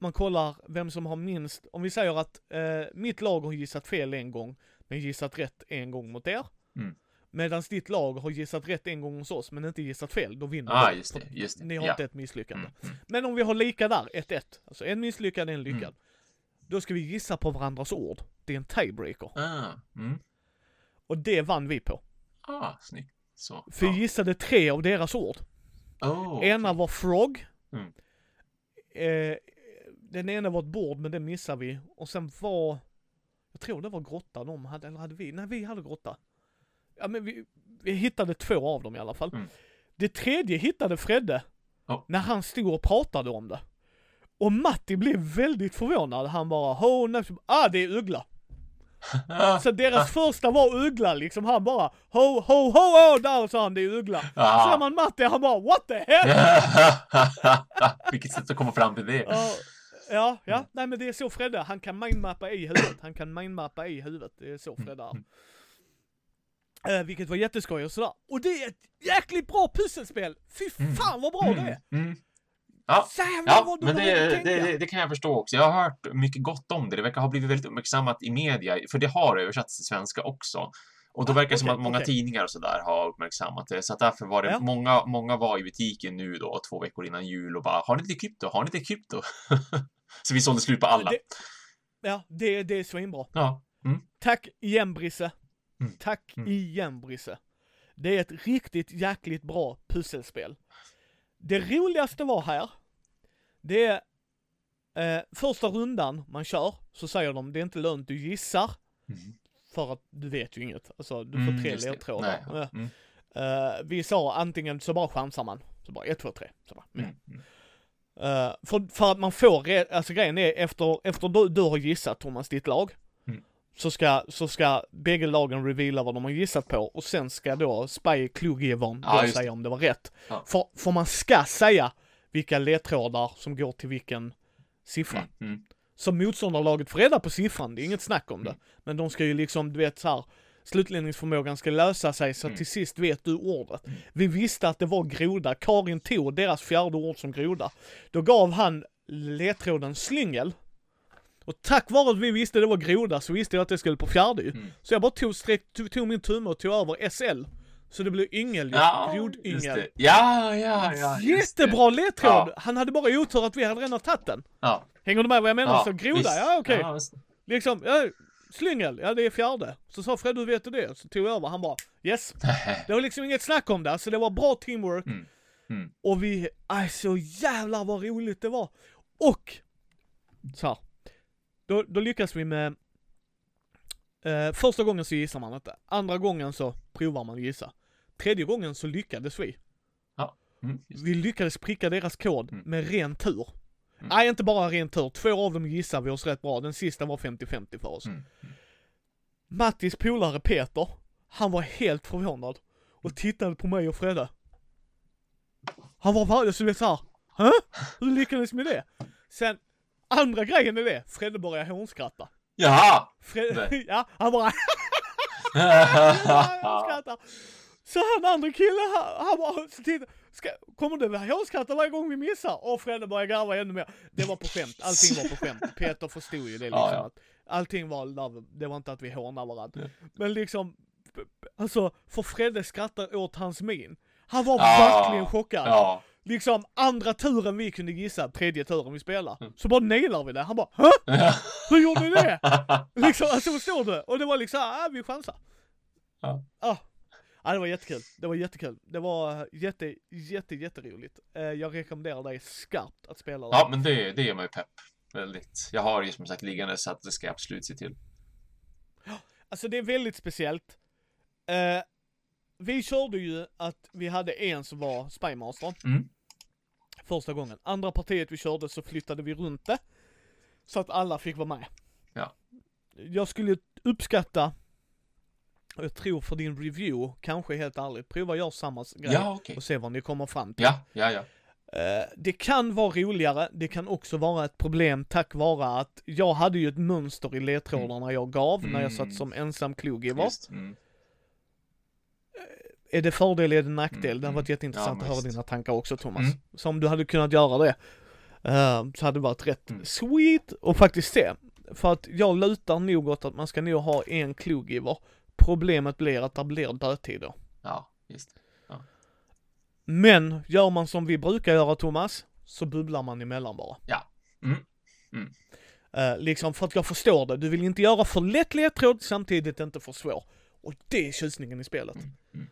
man kollar vem som har minst, om vi säger att eh, mitt lag har gissat fel en gång, men gissat rätt en gång mot er. Mm. Medan ditt lag har gissat rätt en gång hos oss, men inte gissat fel, då vinner Ah, just det, just det. Ni har Ja. inte ett misslyckande. Mm. Mm. Men om vi har lika där, 1-1, alltså en misslyckad, en lyckad. Mm. Då ska vi gissa på varandras ord. Det är en tiebreaker. Ah, mm. Och det vann vi på. ah, snyggt. Så. För vi ja. gissade tre av deras ord. Oh, Ena okej. var frog. Mm. Eh, den ena var ett bord, men det missade vi. Och sen var, jag tror det var grotta de hade, eller hade vi? Nej, vi hade grotta. Ja, men vi, vi hittade två av dem i alla fall. Mm. Det tredje hittade Fredde Oh. när han stod och pratade om det. Och Matti blev väldigt förvånad. Han bara, ho, nej, ah det är uggla. Så deras första var uggla liksom. Han bara, ho, ho, ho, ho, där sa han det är uggla. Ah. Ser man Matti, han bara, what the hell? Vilket sätt att komma fram till det. Ja, ja, ja, nej men det är så Fredde, han kan mindmappa i huvudet. Han kan mindmappa i huvudet. Det är så Fredde är. Uh, vilket var jätteskoj och sådär. Och det är ett jäkligt bra pusselspel! Fy Mm. fan vad bra det är! Mm. Ja, Jävlar Ja, vad du men det, det, det kan jag förstå också. Jag har hört mycket gott om det. Det verkar ha blivit väldigt uppmärksammat i media, för det har översatts till svenska också. Och då Ah, verkar det som okej, att många okej. tidningar och sådär har uppmärksammat det. Så att därför var det Ja. många, många var i butiken nu då, två veckor innan jul och bara, har ni lite krypto? Har ni lite krypto? så vi sålde slut på alla. Det, ja, det, det är svinbra. Ja. Mm. Tack igen Brisse. Mm. Tack Mm. igen Brisse. Det är ett riktigt jäkligt bra pusselspel. Det roligaste var här, det är eh, första rundan man kör, så säger de det är inte lönt du gissar, Mm. för att du vet ju inget. Alltså du Mm, får tre just det. ledtrådar. Mm. eh, vi sa antingen så bara chansar man, så bara ett, två, tre. Så bara, Mm. Mm. Eh, för, för att man får, alltså grejen är efter, efter du, du har gissat Thomas ditt lag, Mm. Så, ska, så ska bägge lagen reveala vad de har gissat på och sen ska då Spy kluggivern Ja, då säga om det var rätt. Ja. För, för man ska säga vilka ledtrådar som går till vilken siffra. Mm. Mm. Så motståndarlaget får reda på siffran, det är inget snack om det. Mm. Men de ska ju liksom, du vet så här. Slutledningsförmågan ska lösa sig så Mm. till sist vet du ordet. Vi visste att det var groda, Karin tog deras fjärde ord som groda. Då gav han ledtråden slyngel. Och tack vare att vi visste det var groda så visste jag att det skulle på fjärde. Mm. Så jag bara tog, streck, tog, tog min tumme och tog över SL. Så det blev yngel Ja, grodyngel. Ja, ja, ja. det. Jättebra ledtråd! Ja. Han hade bara otur att vi hade redan tagit den. Ja. Hänger du med vad jag menar? ja. så groda, visst. ja okej. Visst. Liksom, ja, slyngel, ja det är fjärde. Så sa Fred, hur vet du det? Så tog jag över, han bara yes. Det var liksom inget snack om det, så det var bra teamwork. Mm. Mm. Och vi, aj så jävlar vad roligt det var. Och, så här, då, då lyckas vi med, eh, första gången så gissar man inte. Andra gången så provar man att gissa. Tredje gången så lyckades vi. Mm. just Vi lyckades pricka deras kod Mm. med ren tur. Mm. Nej, inte bara ren tur. Två av dem gissade vi oss rätt bra. Den sista var 50-50 för oss. Mm. Mattis polare Peter, han var helt förvånad och tittade på mig och Fredde. Han var så du vet såhär, Hä? Hur lyckades med det? Sen, andra grejen är det, Fredde började hånskratta. Jaha! Fredde, ja, han bara han skrattar. Så han andra killen, han, han bara, så titta, ska, kommer du hånskratta varje gång vi missar? Och Fredde börjar garva ännu mer. Det var på skämt, allting var på skämt. Peter förstod ju det liksom. Ja, ja. Att allting var love, det var inte att vi hånar varandra. Men liksom, alltså, för Fredde skrattar åt hans min. Han var Ja. verkligen chockad. Ja. Liksom andra turen vi kunde gissa, tredje turen vi spelar. Mm. Så bara nailar vi det. Han bara Hä? Hur gjorde ni det? Liksom, alltså förstår du? Och det var liksom, ah, vi chansar. Ja. Ah. Ja, det var jättekul. Det var jättekul. Det var jätte, jätte, jätteroligt. Eh, jag rekommenderar dig skarpt att spela det. Ja, men det, det gör mig pepp. Väldigt. Jag har ju som sagt liggande så att det ska jag absolut se till. Alltså det är väldigt speciellt. Vi körde ju att vi hade en som var Spymaster. Mm. Första gången. Andra partiet vi körde så flyttade vi runt det. Så att alla fick vara med. Ja. Jag skulle uppskatta, och jag tror för din review, kanske helt ärligt, prova göra samma grej. Ja, okej. Och se vad ni kommer fram till. Ja, ja, ja. Eh, det kan vara roligare, det kan också vara ett problem tack vare att jag hade ju ett mönster i ledtrådarna jag gav när jag Mm. satt som ensam kloggiver. Just. Mm. Är det fördel, är det nackdel? Mm, Det hade varit mm. jätteintressant Ja, att höra dina tankar också Thomas. Mm. Så om du hade kunnat göra det, eh, så hade det varit rätt Mm. sweet och faktiskt se. För att jag lutar nog åt att man ska nog ha en kloggiver. Problemet blir att det blir dödtid då. Ja, just. Men gör man som vi brukar göra Thomas, så bubblar man emellan bara. Ja. Mm. Mm. Eh, liksom för att jag förstår det, du vill inte göra för lätt ledtråd samtidigt inte för svår. Och det är tjusningen i spelet. Mm, mm.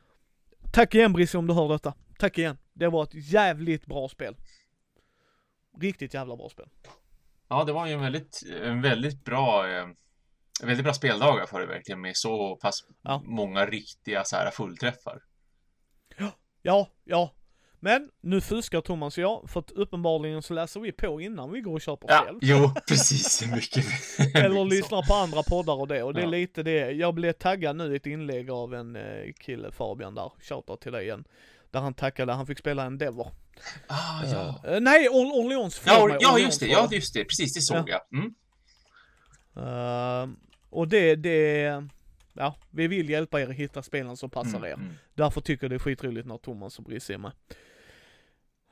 Tack igen Brisse om du hör detta. Tack igen. Det var ett jävligt bra spel. Riktigt jävla bra spel. Ja, det var ju en väldigt, en väldigt bra, eh, väldigt bra speldagar för det verkligen med så pass Ja. många riktiga så här fullträffar. Ja, ja. Men nu fuskar Thomas och jag, för att uppenbarligen så läser vi på innan vi går och köper Ja, spel. jo, precis. Mycket. Eller lyssnar på andra poddar och det. Och det är Ja. lite det. Jag blev taggad nu i ett inlägg av en eh, kille, Fabian där. Shoutout till dig igen. Där han tackade, han fick spela en Dever. Ah, ja. Eh, nej, Or Orleans, Ja, or- ja, just det. Ja, just det. Precis, det såg Ja. jag. Mm. Eh, och det, det, ja, vi vill hjälpa er att hitta spelen som passar mm, er. Mm. Därför tycker jag det är skitroligt när Thomas och Brisse är med.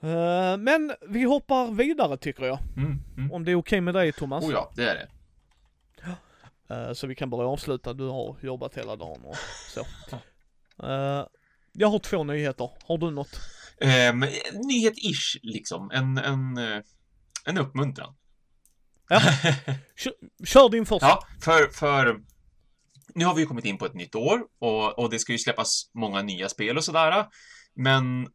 Uh, men vi hoppar vidare tycker jag. Mm, mm. Om det är okej okay med dig Thomas? Oh ja, det är det. Uh, så vi kan börja avsluta, du har jobbat hela dagen och så. Uh, jag har två nyheter, har du något? Um, nyhet-ish liksom, en, en, en uppmuntran. Ja. Kör, kör din första. Ja, för, för nu har vi ju kommit in på ett nytt år och, och det ska ju släppas många nya spel och sådär. Men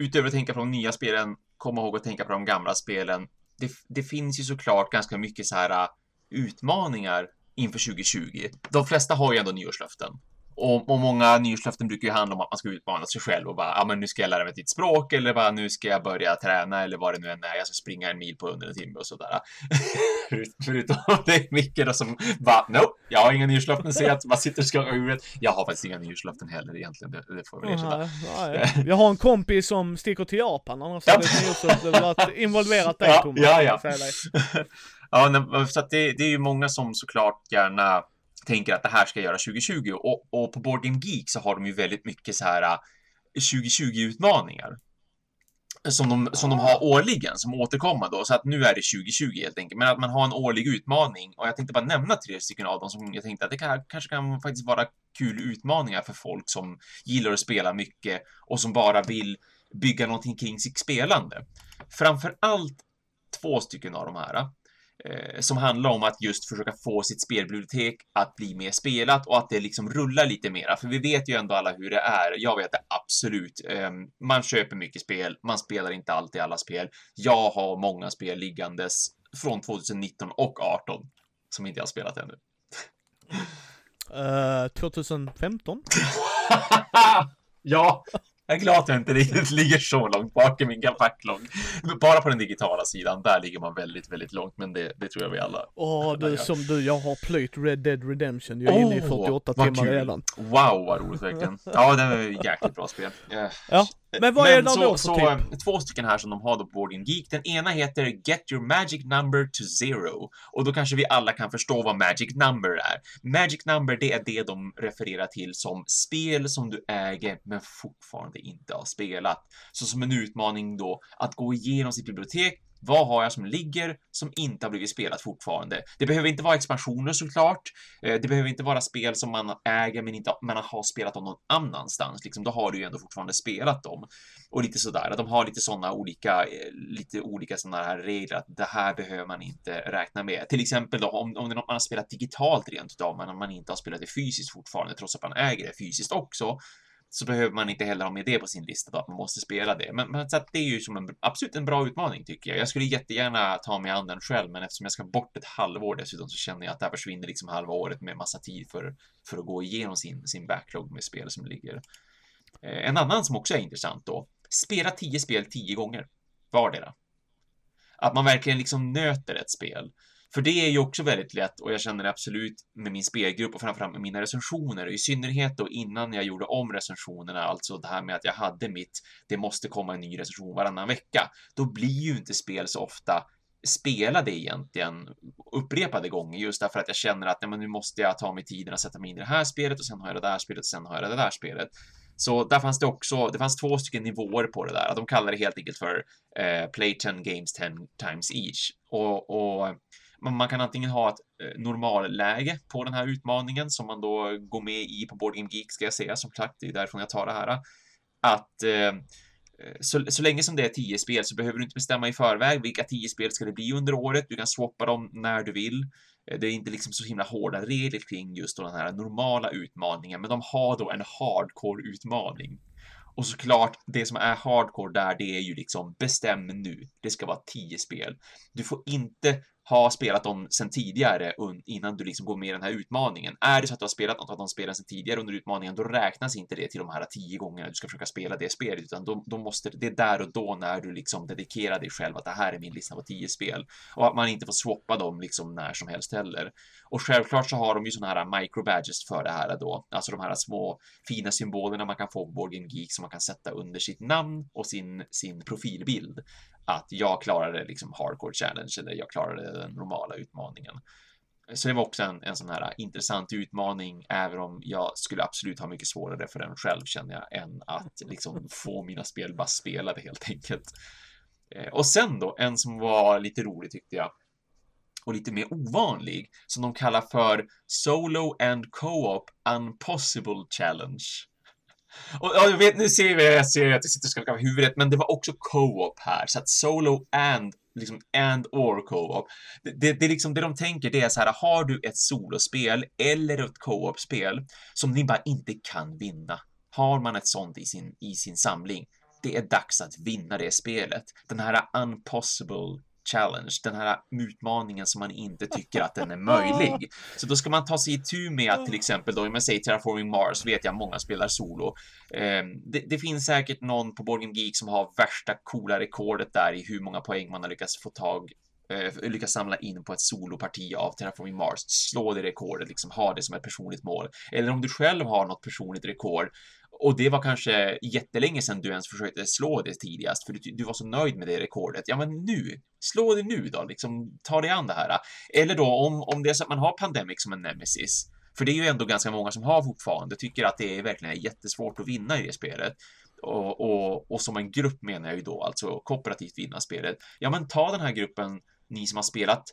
utöver att tänka på de nya spelen, kom ihåg att tänka på de gamla spelen. Det, det finns ju såklart ganska mycket så här äh, utmaningar inför 2020. De flesta har ju ändå nyårslöften. Och, och många nyårslöften brukar ju handla om att man ska utmana sig själv och bara, ja men nu ska jag lära mig ett nytt språk eller bara nu ska jag börja träna eller vad det nu än är, jag ska springa en mil på under en timme och sådär. Förutom det är Micke då som bara, nope, jag har inga nyårslöften, ser att man sitter och skakar huvudet. Jag har faktiskt inga nyårslöften heller egentligen, det, det får jag väl erkänna. Jag har en kompis som sticker till Japan, annars hade ett nyårslöfte varit involverat dig ja, Thomas. Ja, ja. ja, så att det, det är ju många som såklart gärna tänker att det här ska jag göra 2020 och, och på Board Game Geek så har de ju väldigt mycket så här eh, 2020-utmaningar. Som de, som de har årligen, som återkommer då, så att nu är det 2020 helt enkelt. Men att man har en årlig utmaning och jag tänkte bara nämna tre stycken av dem som jag tänkte att det kan, kanske kan faktiskt vara kul utmaningar för folk som gillar att spela mycket och som bara vill bygga någonting kring sitt spelande. Framför allt två stycken av de här som handlar om att just försöka få sitt spelbibliotek att bli mer spelat och att det liksom rullar lite mera. För vi vet ju ändå alla hur det är. Jag vet det absolut. Eh, man köper mycket spel, man spelar inte alltid alla spel. Jag har många spel liggandes från 2019 och 18 som inte jag har spelat ännu. Uh, 2015? ja, jag är glad att jag inte riktigt ligger så långt bak i min backlog. Bara på den digitala sidan, där ligger man väldigt, väldigt långt, men det, det tror jag vi alla Åh, du som du, jag har plöjt Red Dead Redemption, jag är oh, inne i 48 timmar kul. redan. Wow, vad roligt verkligen. Ja, det är jäkligt bra spel. Yeah. Ja, men vad men är det så, för så, typ? Två stycken här som de har då på Boarding Geek. Den ena heter Get your magic number to zero. Och då kanske vi alla kan förstå vad magic number är. Magic number, det är det de refererar till som spel som du äger men fortfarande inte har spelat. Så som en utmaning då att gå igenom sitt bibliotek vad har jag som ligger som inte har blivit spelat fortfarande? Det behöver inte vara expansioner såklart. Eh, det behöver inte vara spel som man äger men inte man har spelat dem någon annanstans. Liksom, då har du ju ändå fortfarande spelat dem. Och lite sådär, att de har lite sådana olika, eh, lite olika sådana här regler att det här behöver man inte räkna med. Till exempel då om, om det är något man har spelat digitalt rent utav, men om man inte har spelat det fysiskt fortfarande, trots att man äger det fysiskt också, så behöver man inte heller ha med det på sin lista då, att man måste spela det. Men, men så att det är ju som en, absolut en bra utmaning tycker jag. Jag skulle jättegärna ta mig an den själv, men eftersom jag ska bort ett halvår dessutom så känner jag att det här försvinner liksom halva året med massa tid för, för att gå igenom sin, sin backlog med spel som ligger. Eh, en annan som också är intressant då, spela tio spel tio gånger vardera. Att man verkligen liksom nöter ett spel. För det är ju också väldigt lätt och jag känner det absolut med min spelgrupp och framförallt med mina recensioner och i synnerhet då innan jag gjorde om recensionerna, alltså det här med att jag hade mitt det måste komma en ny recension varannan vecka. Då blir ju inte spel så ofta spelade egentligen upprepade gånger just därför att jag känner att nej, men nu måste jag ta mig tiden att sätta mig in i det här spelet och sen har jag det där spelet och sen har jag det där spelet. Så där fanns det också, det fanns två stycken nivåer på det där. De kallar det helt enkelt för eh, Play 10 Games 10 times each. Och, och man kan antingen ha ett eh, normalläge på den här utmaningen som man då går med i på Board Game Geek ska jag säga som sagt, det är därifrån jag tar det här. Att eh, eh, så, så länge som det är tio spel så behöver du inte bestämma i förväg vilka tio spel ska det bli under året. Du kan swappa dem när du vill. Eh, det är inte liksom så himla hårda regler kring just den här normala utmaningen, men de har då en hardcore utmaning och såklart, det som är hardcore där, det är ju liksom bestäm nu. Det ska vara tio spel. Du får inte ha spelat dem sen tidigare innan du liksom går med i den här utmaningen. Är det så att du har spelat något av de spelen sen tidigare under utmaningen, då räknas inte det till de här tio gångerna du ska försöka spela det spelet, utan då, då måste det är där och då när du liksom dedikerar dig själv att det här är min lista på tio spel och att man inte får swappa dem liksom när som helst heller. Och självklart så har de ju sådana här micro badges för det här då, alltså de här små fina symbolerna man kan få på borgen. Geek som man kan sätta under sitt namn och sin, sin profilbild att jag klarade liksom hardcore challenge eller jag klarade den normala utmaningen. så det var också en, en sån här intressant utmaning, även om jag skulle absolut ha mycket svårare för den själv känner jag, än att liksom få mina spel bara spelade helt enkelt. Eh, och sen då, en som var lite rolig tyckte jag, och lite mer ovanlig, som de kallar för Solo and Co-op Unpossible Challenge. Och ja, jag vet, nu ser vi, jag ser att jag sitter och skakar på huvudet, men det var också co-op här, så att solo and, liksom and or co-op. Det, det, det, liksom, det de tänker, det är så här, har du ett solospel eller ett co-op-spel som ni bara inte kan vinna, har man ett sånt i sin, i sin samling, det är dags att vinna det spelet. Den här unpossible challenge, den här utmaningen som man inte tycker att den är möjlig. Så då ska man ta sig itu med att till exempel då, om jag säger Terraforming Mars, vet jag många spelar solo. Eh, det, det, finns säkert någon på Board Geek som har värsta coola rekordet där i hur många poäng man har lyckats få tag eh, lyckas samla in på ett soloparti av Terraforming Mars, slå det rekordet, liksom ha det som ett personligt mål. Eller om du själv har något personligt rekord och det var kanske jättelänge sedan du ens försökte slå det tidigast, för du, du var så nöjd med det rekordet. Ja, men nu, slå det nu då, liksom ta dig an det här. Eller då om, om det är så att man har Pandemic som en nemesis, för det är ju ändå ganska många som har fortfarande, tycker att det är verkligen jättesvårt att vinna i det spelet. Och, och, och som en grupp menar jag ju då, alltså kooperativt vinna spelet. Ja, men ta den här gruppen, ni som har spelat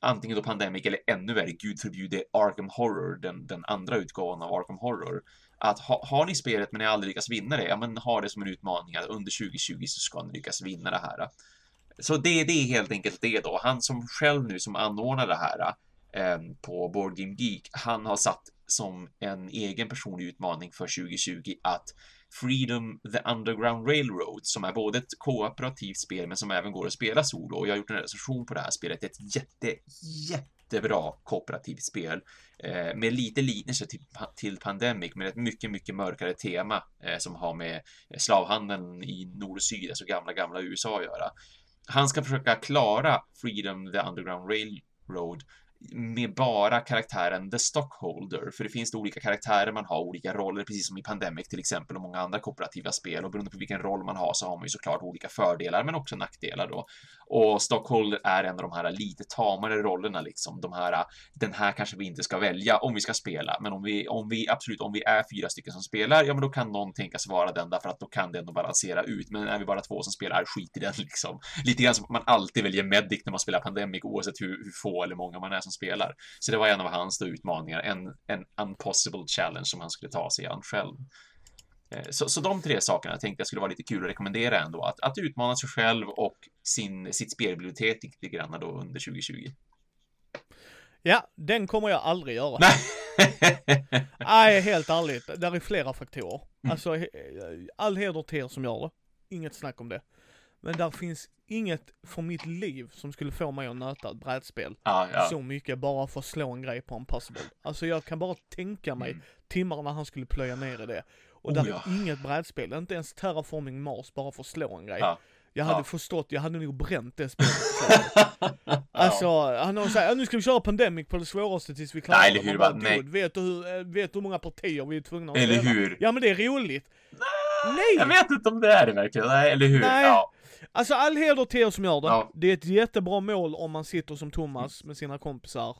antingen då Pandemic eller ännu värre, gud förbjude Arkham Horror, den, den andra utgåvan av Arkham Horror att ha, har ni spelet men ni aldrig lyckas vinna det, ja men ha det som en utmaning att under 2020 så ska ni lyckas vinna det här. Så det, det är helt enkelt det då. Han som själv nu som anordnar det här eh, på Board Game Geek, han har satt som en egen personlig utmaning för 2020 att Freedom the Underground Railroad som är både ett kooperativt spel men som även går att spela solo och jag har gjort en recension på det här spelet. det är Ett jätte, jätte, jättebra kooperativt spel eh, med lite liknelse till, till Pandemic men ett mycket, mycket mörkare tema eh, som har med slavhandeln i nord och syd, alltså gamla, gamla USA att göra. Han ska försöka klara Freedom the Underground Railroad med bara karaktären The Stockholder, för det finns det olika karaktärer man har olika roller, precis som i Pandemic till exempel och många andra kooperativa spel och beroende på vilken roll man har så har man ju såklart olika fördelar men också nackdelar då. Och Stockholder är en av de här lite tamare rollerna liksom, de här, den här kanske vi inte ska välja om vi ska spela, men om vi, om vi absolut, om vi är fyra stycken som spelar, ja men då kan någon tänkas vara den därför att då kan det ändå balansera ut, men är vi bara två som spelar, skit i den liksom. Lite grann som man alltid väljer Medic när man spelar Pandemic oavsett hur, hur få eller många man är som spelar. Så det var en av hans då utmaningar, en, en unpossible challenge som han skulle ta sig an själv. Eh, så, så de tre sakerna tänkte jag skulle vara lite kul att rekommendera ändå. Att, att utmana sig själv och sin, sitt spelbibliotek lite grann då under 2020. Ja, den kommer jag aldrig göra. Nej, Nej helt ärligt. Där är flera faktorer. Mm. Alltså, all heder till er som gör det. Inget snack om det. Men där finns inget för mitt liv som skulle få mig att nöta ett brädspel ah, ja. så mycket bara för att slå en grej på en possible. Alltså jag kan bara tänka mig mm. timmarna han skulle plöja ner i det. Och oh, där ja. är inget brädspel, inte ens Terraforming Mars bara för att slå en grej. Ja. Jag hade ja. förstått, jag hade nog bränt det spelet. alltså, han har sagt, nu ska vi köra Pandemic på det svåraste tills vi klarar nej, eller hur, bara, nej. Vet du hur, eh, vet du hur många partier vi är tvungna att Eller spela? hur? Ja men det är roligt. Nej, nej! Jag vet inte om det är det verkligen, nej, eller hur? Nej. Ja. Alltså all heder till er som gör det. Ja. Det är ett jättebra mål om man sitter som Thomas med sina kompisar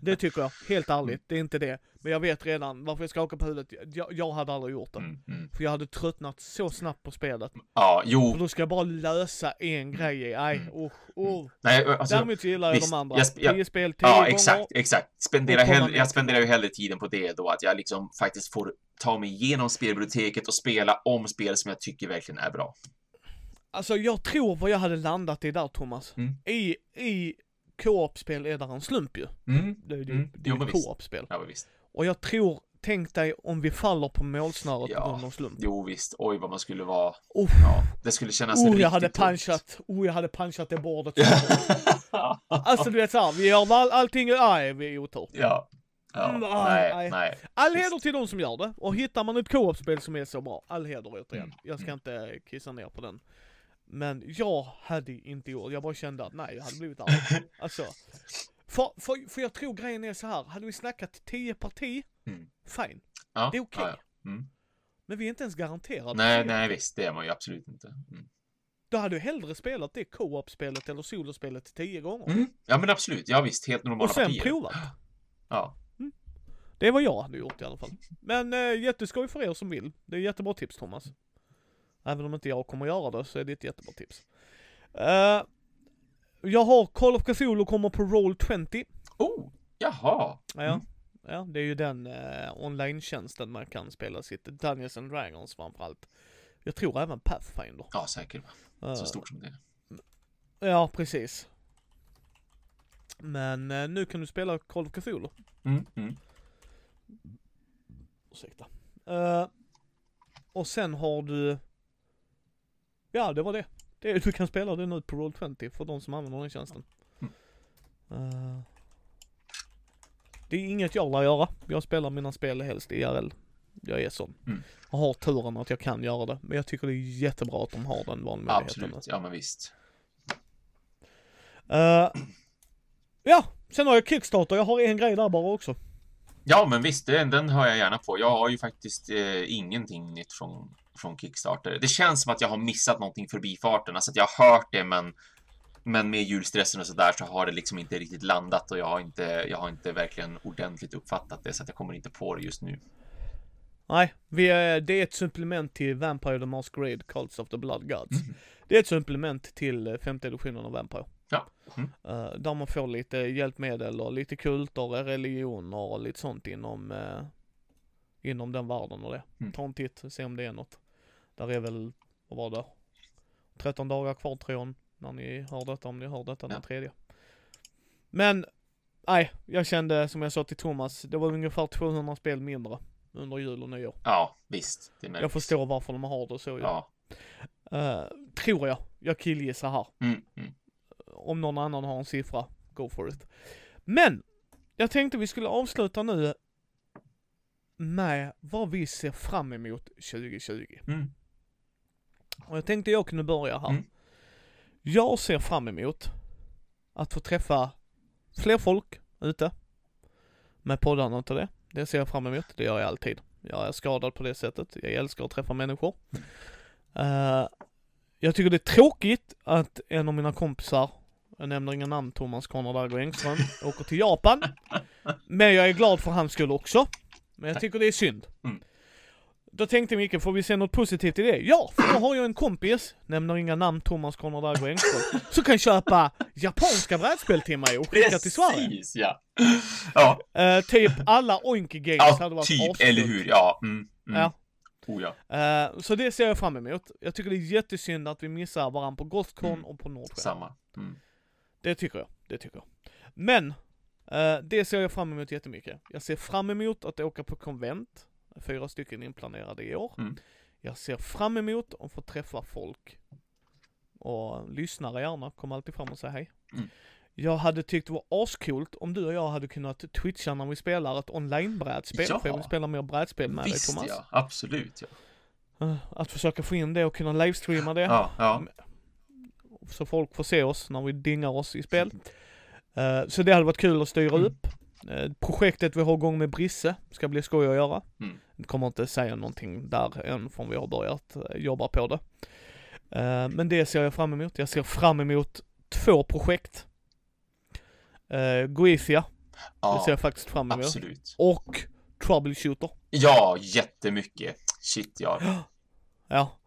det tycker jag, helt ärligt, det är inte det. Men jag vet redan varför jag skakar på huvudet, jag, jag hade aldrig gjort det. Mm, mm. För jag hade tröttnat så snabbt på spelet. Ja, jo. För då ska jag bara lösa en grej i, nej mm. usch, uh. Nej, alltså, Däremot gillar jag visst, de andra. Jag, tio spel, tio Ja, exakt, gånger. exakt. Spendera hell, jag spenderar ju hellre tiden på det då, att jag liksom faktiskt får ta mig igenom spelbiblioteket och spela om spel som jag tycker verkligen är bra. Alltså jag tror vad jag hade landat i där Thomas. Mm. I, i co-op-spel är där en slump ju. Mm. Det, det, mm. det är ju co-op-spel. Ja, visst. Och jag tror, tänk dig om vi faller på målsnöret ja. på grund av slump. Jo visst, oj vad man skulle vara. Oh. Ja, det skulle kännas oh, riktigt jag hade punchat, oh jag hade punchat det bordet. alltså du vet såhär, vi gör all, allting, nej vi är otur. Ja. Ja, mm, nej, nej, nej. All heder till de som gör det, och hittar man ett co-op-spel som är så bra, all heder återigen. Mm. Jag ska mm. inte kissa ner på den. Men jag hade inte gjort, jag bara kände att nej, jag hade blivit arg. Alltså. För, för, för jag tror grejen är så här, hade vi snackat 10 parti, mm. fine. Ja, det är okej. Okay. Ja, ja. mm. Men vi är inte ens garanterade. Nej, nej visst, det är man ju absolut inte. Mm. då hade jag hellre spelat det co-op-spelet eller solospelet tio gånger. Mm. Ja men absolut, ja visst, helt normala Och sen partier. provat. Ja. Det är vad jag hade gjort i alla fall. Men eh, jätteskoj för er som vill. Det är jättebra tips Thomas. Även om inte jag kommer göra det så är det ett jättebra tips. Eh, jag har Call of Cthulhu kommer på Roll20. Oh, jaha. Ja, Mm. ja det är ju den eh, online-tjänsten man kan spela sitt Dungeons and Dragons framförallt. Jag tror även Pathfinder. Ja, säkert. Eh, Så stort som det är. Ja, precis. Men eh, nu kan du spela Call of Cthulhu. Mm, mm. Ursäkta. Eh, och sen har du... Ja, det var det. det. Du kan spela det nu på Roll20 för de som använder den tjänsten. Mm. Eh, det är inget jag lär göra. Jag spelar mina spel helst IRL. Jag är sån. Mm. Jag har turen att jag kan göra det. Men jag tycker det är jättebra att de har den valmöjligheten. Absolut, ja men visst. Eh, ja, sen har jag Kickstarter. Jag har en grej där bara också. Ja, men visst, den, den hör jag gärna på. Jag har ju faktiskt eh, ingenting nytt från, från Kickstarter. Det känns som att jag har missat någonting förbi farten. Alltså att jag har hört det, men, men med julstressen och sådär så har det liksom inte riktigt landat och jag har inte, jag har inte verkligen ordentligt uppfattat det så att jag kommer inte på det just nu. Nej, vi är, det är ett supplement till Vampire the Masquerade Cults of the Blood Gods. Mm. Det är ett supplement till eh, femte editionen av Vampire. Ja. Mm. Eh, där man får lite hjälpmedel och lite kulter, religioner och lite sånt inom, uh, inom den världen och det. Mm. Ta en titt, se om det är något. Där är väl, vad var det? 13 dagar kvar tror jag, när ni hör detta, om ni hör detta den Ja. tredje. Men, nej, jag kände som jag sa till Thomas, det var ungefär 200 spel mindre under jul och nyår. Ja, visst. Jag förstår varför de har det så. Ja. Eh, tror jag. Jag killgissar här. Mm, mm. Om någon annan har en siffra, go for it. Men! Jag tänkte vi skulle avsluta nu med vad vi ser fram emot 2020. Mm. Och jag tänkte jag kunde börja här. Mm. Jag ser fram emot att få träffa fler folk ute. Med poddarna och det. Det ser jag fram emot. Det gör jag alltid. Jag är skadad på det sättet. Jag älskar att träffa människor. Eh, jag tycker det är tråkigt att en av mina kompisar, jag nämner inga namn, Thomas Konrad Engström, åker till Japan. Men jag är glad för hans skull också. Men jag tycker det är synd. Mm. Då tänkte Micke, får vi se något positivt i det? Ja, för då har jag en kompis, nämner inga namn, Thomas Konrad Engström, som kan köpa japanska brädspel till mig och skicka till Sverige. Precis, ja. Ja, Eh, typ alla Oinky Games ja hade varit typ, ascoolt. eller hur? Ja. Mm, mm. Ja. Oh, ja. Eh, så det ser jag fram emot. Jag tycker det är jättesynd att vi missar varandra på Gothcon Mm. och på Nordsjön. Samma. Mm. Det tycker jag, det tycker jag. Men, eh, det ser jag fram emot jättemycket. Jag ser fram emot att åka på konvent, fyra stycken inplanerade i år. Mm. Jag ser fram emot att få träffa folk. Och lyssnare gärna, kom alltid fram och säg hej. Mm. Jag hade tyckt det var ascoolt om du och jag hade kunnat twitcha när vi spelar ett online-brädspel, Ja. för jag vill spela mer brädspel med dig Visst, Thomas. ja. Absolut, ja. Eh, Att försöka få in det och kunna livestreama det. Ja, ja. så folk får se oss när vi dingar oss i spel. Eh, så det hade varit kul att styra Mm. upp. Eh, projektet vi har igång med Brisse ska bli skoj att göra. Mm. Kommer inte säga någonting där än förrän vi har börjat eh, jobba på det. Eh, men det ser jag fram emot. Jag ser fram emot två projekt. Goethia, det ser ja jag faktiskt fram emot. absolut. Och Troubleshooter. Ja, jättemycket. Shit, ja. Ja.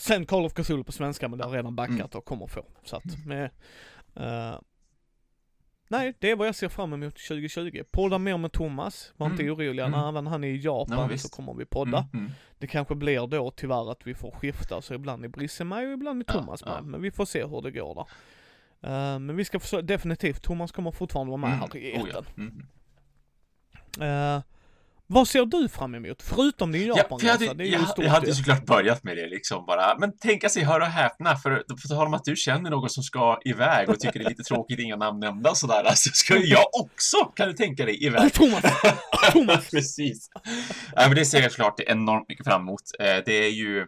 Sen Call of Cthulhu på svenska, men det har redan backat Mm. och kommer få. Så att, med, eh, nej, det är vad jag ser fram emot 2020. Podda mer med Thomas, var inte Mm. oroliga. Mm. När även han är i Japan men så kommer vi podda. Mm, mm. Det kanske blir då tyvärr att vi får skifta, så ibland är Brisse med och ibland är Ja, Thomas ja. med. Men vi får se hur det går där. Eh, men vi ska försöka, definitivt, Thomas kommer fortfarande vara med Mm. här i Oh, etern. ja. Mm. Vad ser du fram emot? Förutom din Ja, Japan för jag hade, det är ju stort jag hade ju. såklart börjat med det liksom bara. Men tänka sig höra och häpna, för på tal om att du känner någon som ska iväg och tycker det är lite tråkigt, inga namn nämnda och sådär. Alltså ska jag också, kan du tänka dig, iväg. Thomas! Thomas! Precis. Nej, men det ser jag klart enormt mycket fram emot. Eh, Det är ju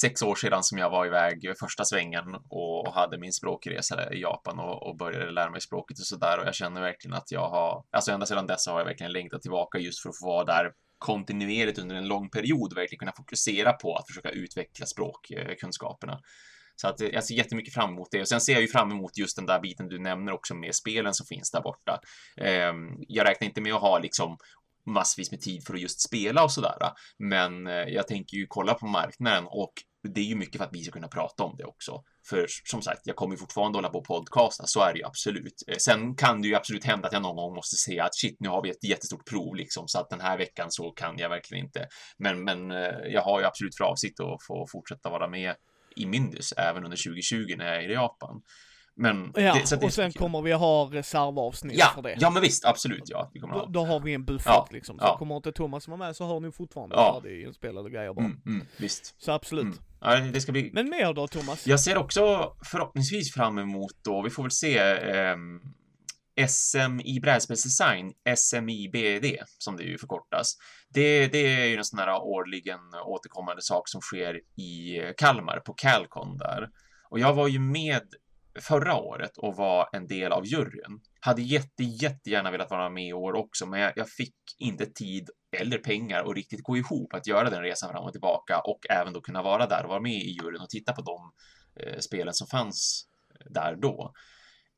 sex år sedan som jag var iväg första svängen och hade min språkresa i Japan och, och började lära mig språket och sådär och jag känner verkligen att jag har, alltså ända sedan dess har jag verkligen längtat tillbaka just för att få vara där kontinuerligt under en lång period och verkligen kunna fokusera på att försöka utveckla språkkunskaperna. Så att jag ser jättemycket fram emot det. Och sen ser jag ju fram emot just den där biten du nämner också med spelen som finns där borta. Ehm, jag räknar inte med att ha liksom massvis med tid för att just spela och sådär. Men eh, jag tänker ju kolla på marknaden och det är ju mycket för att vi ska kunna prata om det också. För som sagt, jag kommer fortfarande hålla på och podcasta, så är det ju absolut. Eh, sen kan det ju absolut hända att jag någon gång måste säga att shit, nu har vi ett jättestort prov liksom, så att den här veckan så kan jag verkligen inte. Men, men eh, jag har ju absolut för avsikt att få fortsätta vara med i Mindus även under 2020 när jag är i Japan. Men ja, det, och sen kommer vi ha reservavsnitt ja, för det. Ja, men visst, absolut, ja. Vi kommer då, då har vi en buffert ja, liksom. Så ja. kommer inte Thomas vara med så har ni fortfarande ja. färdiginspelade grejer bara. Mm, mm, visst. Så absolut. Mm. Ja, det ska bli... Men mer då, Thomas? Jag ser också förhoppningsvis fram emot då, vi får väl se, eh, SM i brädspelsdesign, SMIBD, som det ju förkortas. Det, det är ju en sån här årligen återkommande sak som sker i Kalmar, på Calcon där. Och jag var ju med förra året och var en del av juryn. Hade jätte, jättegärna velat vara med i år också, men jag, jag fick inte tid eller pengar och riktigt gå ihop att göra den resan fram och tillbaka och även då kunna vara där och vara med i juryn och titta på de eh, spelen som fanns eh, där då.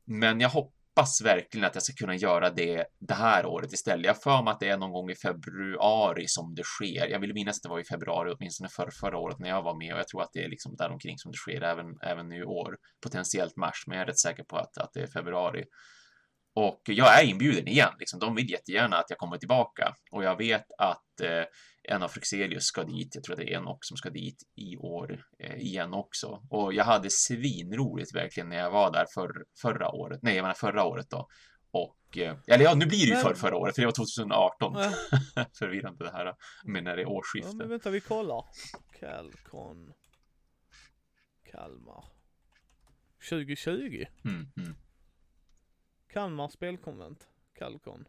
Men jag hoppas hoppas verkligen att jag ska kunna göra det det här året istället. Jag för mig att det är någon gång i februari som det sker. Jag vill minnas att det var i februari, åtminstone för förra året när jag var med och jag tror att det är liksom däromkring som det sker även, även i år. Potentiellt mars, men jag är rätt säker på att, att det är februari. Och jag är inbjuden igen, liksom. De vill jättegärna att jag kommer tillbaka och jag vet att eh, en av Frexelius ska dit. Jag tror att det är en också som ska dit i år eh, igen också. Och jag hade svinroligt verkligen när jag var där för, förra året. Nej, jag menar förra året då. Och, eh, eller ja, nu blir det ju för förra året, för det var 2018. Äh. Förvirrande det här med när det är årsskifte. Ja, men vänta, vi kollar. Calcon. Kalmar. 2020. Mm, mm. Kalmar spelkonvent. Calcon.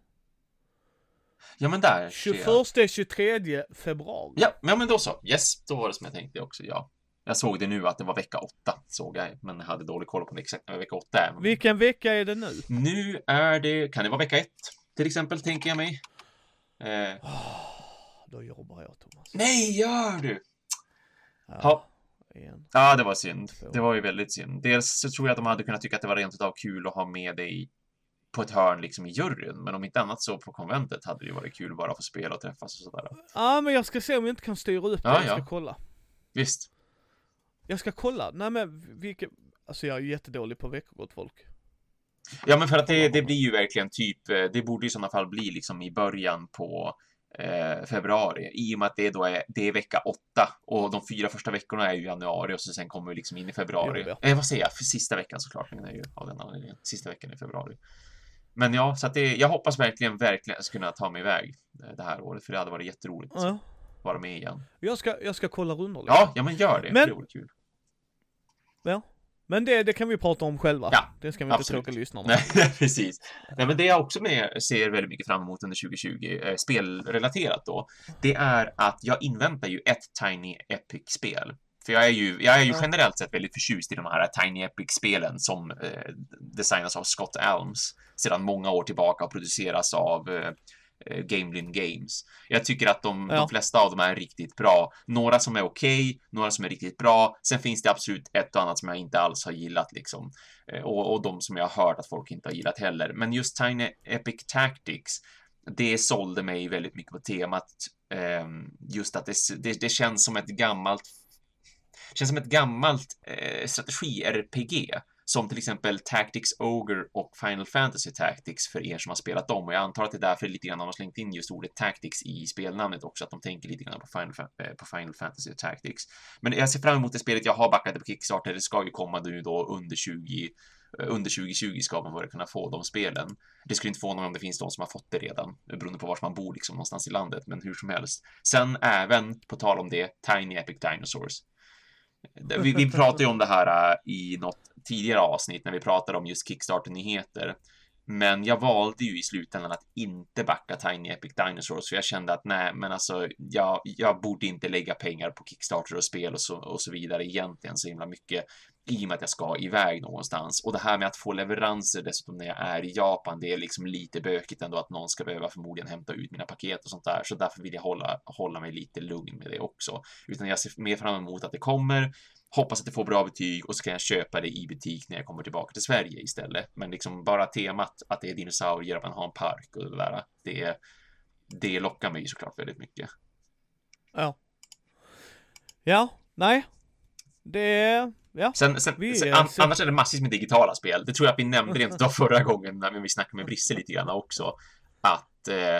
Ja, men där. 21 23 februari. Ja, ja, men då så. Yes, då var det som jag tänkte också, ja. Jag såg det nu att det var vecka 8, såg jag, men jag hade dålig koll på exakt när vecka 8 är. Vilken vecka är det nu? Nu är det, kan det vara vecka 1? Till exempel, tänker jag mig. Eh. då jobbar jag, Thomas. Nej, gör du? Ja. Ha. Igen. Ja, det var synd. Det var ju väldigt synd. Dels så tror jag att de hade kunnat tycka att det var rent utav kul att ha med dig på ett hörn liksom i juryn. Men om inte annat så på konventet hade det ju varit kul bara att få spela och träffas och sådär. Ja, men jag ska se om jag inte kan styra upp det. Ja, jag ska kolla. Visst. Jag ska kolla. Nej men vilka, alltså jag är jättedålig på veckogott folk. Ja, men för att det, det blir ju verkligen typ, eh, det borde i sådana fall bli liksom i början på eh, februari i och med att det då är, det är vecka åtta och de fyra första veckorna är ju januari och så sen kommer vi liksom in i februari. Jo, ja. eh, vad säger jag? För sista veckan såklart, men det är ju av den anledningen. Sista veckan i februari. Men ja, så att det, jag hoppas verkligen, verkligen kunna ta mig iväg det här året, för det hade varit jätteroligt ja. att vara med igen. Jag ska, jag ska kolla rundor lite. Ja, ja men gör det, men, det vore kul. Ja, men det, det kan vi prata om själva. Ja, det ska vi inte tråka lyssnarna. Nej, precis. Nej, men det jag också med, ser väldigt mycket fram emot under 2020, eh, spelrelaterat då, det är att jag inväntar ju ett Tiny Epic-spel. För jag är ju, jag är ju generellt sett väldigt förtjust i de här Tiny Epic-spelen som eh, designas av Scott Elms sedan många år tillbaka och produceras av eh, eh, Gamelin Games. Jag tycker att de, ja. de, flesta av dem är riktigt bra. Några som är okej, okay, några som är riktigt bra. Sen finns det absolut ett och annat som jag inte alls har gillat liksom. Eh, och, och de som jag har hört att folk inte har gillat heller. Men just Tiny Epic Tactics, det sålde mig väldigt mycket på temat. Eh, just att det, det, det känns som ett gammalt känns som ett gammalt eh, strategi-RPG som till exempel Tactics Ogre och Final Fantasy Tactics för er som har spelat dem och jag antar att det är därför lite grann de har slängt in just ordet Tactics i spelnamnet också, att de tänker lite grann på Final, eh, på Final Fantasy Tactics. Men jag ser fram emot det spelet, jag har backat det på Kickstarter, det ska ju komma nu då under 20 eh, under 2020 ska man börja kunna få de spelen. Det skulle inte få någon om det finns de som har fått det redan, beroende på var man bor liksom någonstans i landet, men hur som helst. Sen även, på tal om det, Tiny Epic Dinosaurs. Vi, vi pratade ju om det här äh, i något tidigare avsnitt när vi pratade om just Kickstarter-nyheter. Men jag valde ju i slutändan att inte backa Tiny Epic Dinosaurs, för jag kände att nej, men alltså, jag, jag borde inte lägga pengar på Kickstarter och spel och så, och så vidare egentligen så himla mycket. i och med att jag ska iväg någonstans. Och det här med att få leveranser dessutom när jag är i Japan, det är liksom lite bökigt ändå att någon ska behöva förmodligen hämta ut mina paket och sånt där. Så därför vill jag hålla, hålla mig lite lugn med det också. Utan jag ser mer fram emot att det kommer, hoppas att det får bra betyg och så kan jag köpa det i butik när jag kommer tillbaka till Sverige istället. Men liksom bara temat att det är dinosaurier, att man har en park och det där, det, det lockar mig såklart väldigt mycket. Ja. Ja, nej. Det Ja, sen, sen, vi, sen an, annars är det massvis med digitala spel. Det tror jag att vi nämnde rent av förra gången när vi snackade med Brisse lite grann också. Att eh,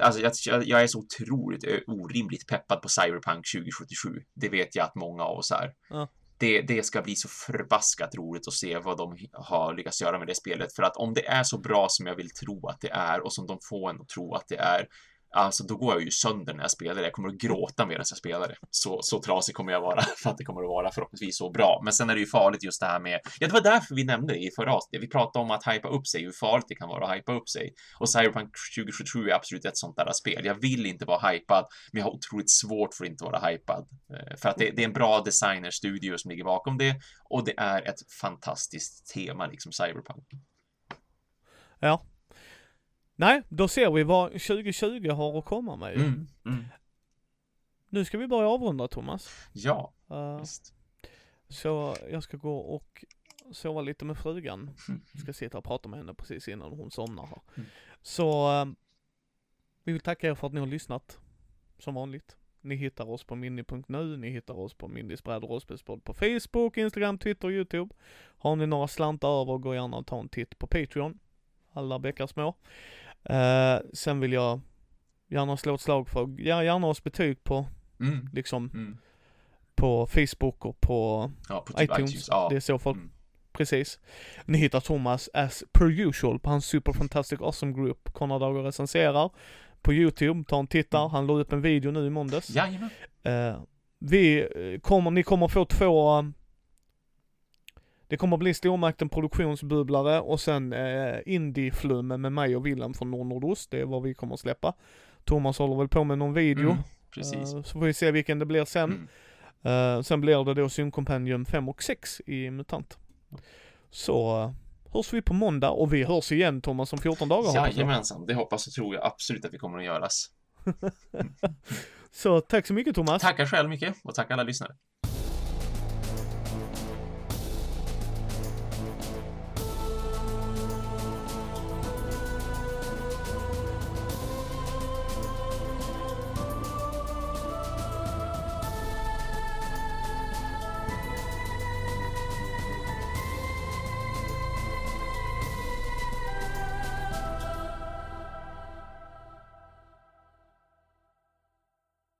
alltså jag, jag, är så otroligt orimligt peppad på Cyberpunk 2077. Det vet jag att många av oss är. Ja. Det, det ska bli så förbaskat roligt att se vad de har lyckats göra med det spelet. För att om det är så bra som jag vill tro att det är och som de får en att tro att det är, Alltså då går jag ju sönder när jag spelar Jag kommer att gråta medan jag spelar det. Så, så trasig kommer jag vara för att det kommer att vara förhoppningsvis så bra. Men sen är det ju farligt just det här med, ja det var därför vi nämnde det i förra avsnittet. Vi pratade om att hypa upp sig, hur farligt det kan vara att hypa upp sig. Och Cyberpunk 2077 är absolut ett sånt där spel. Jag vill inte vara hypad, men jag har otroligt svårt för att inte vara hypad. Eh, för att det, det är en bra designerstudio som ligger bakom det och det är ett fantastiskt tema, liksom Cyberpunk. Ja, Nej, då ser vi vad 2020 har att komma med. Mm, mm. Nu ska vi börja avrunda Thomas. Ja, uh, visst. Så jag ska gå och sova lite med frugan. Mm. Ska sitta och prata med henne precis innan hon somnar här. Mm. Så uh, vi vill tacka er för att ni har lyssnat. Som vanligt. Ni hittar oss på mini.nu, ni hittar oss på Mindys bräd och rollspelspodd på Facebook, Instagram, Twitter och YouTube. Har ni några slantar över, gå gärna och ta en titt på Patreon. Alla bäckar små. Uh, sen vill jag gärna slå ett slag för, ja, gärna oss betyg på, mm. liksom, mm. på Facebook och på, ja, på typ iTunes. iTunes. Ja. Det är så folk, mm. precis. Ni hittar Thomas as per usual på hans Super Fantastic Awesome Group, Konradager recenserar. På YouTube, ta en titta, mm. han la upp en video nu i måndags. Jajamän. Uh, vi eh, kommer, ni kommer få två det kommer bli stormakten produktionsbubblare och sen eh, indie-flum med mig och Willem från Nordnordost. Det är vad vi kommer att släppa. Thomas håller väl på med någon video. Mm, precis. Uh, så får vi se vilken det blir sen. Mm. Uh, sen blir det då Synkompendium 5 och 6 i MUTANT. Så uh, hörs vi på måndag och vi hörs igen Thomas om 14 dagar Jajamensan, det hoppas och tror jag absolut att vi kommer att göras. så tack så mycket Thomas. Tackar själv mycket och tack alla lyssnare.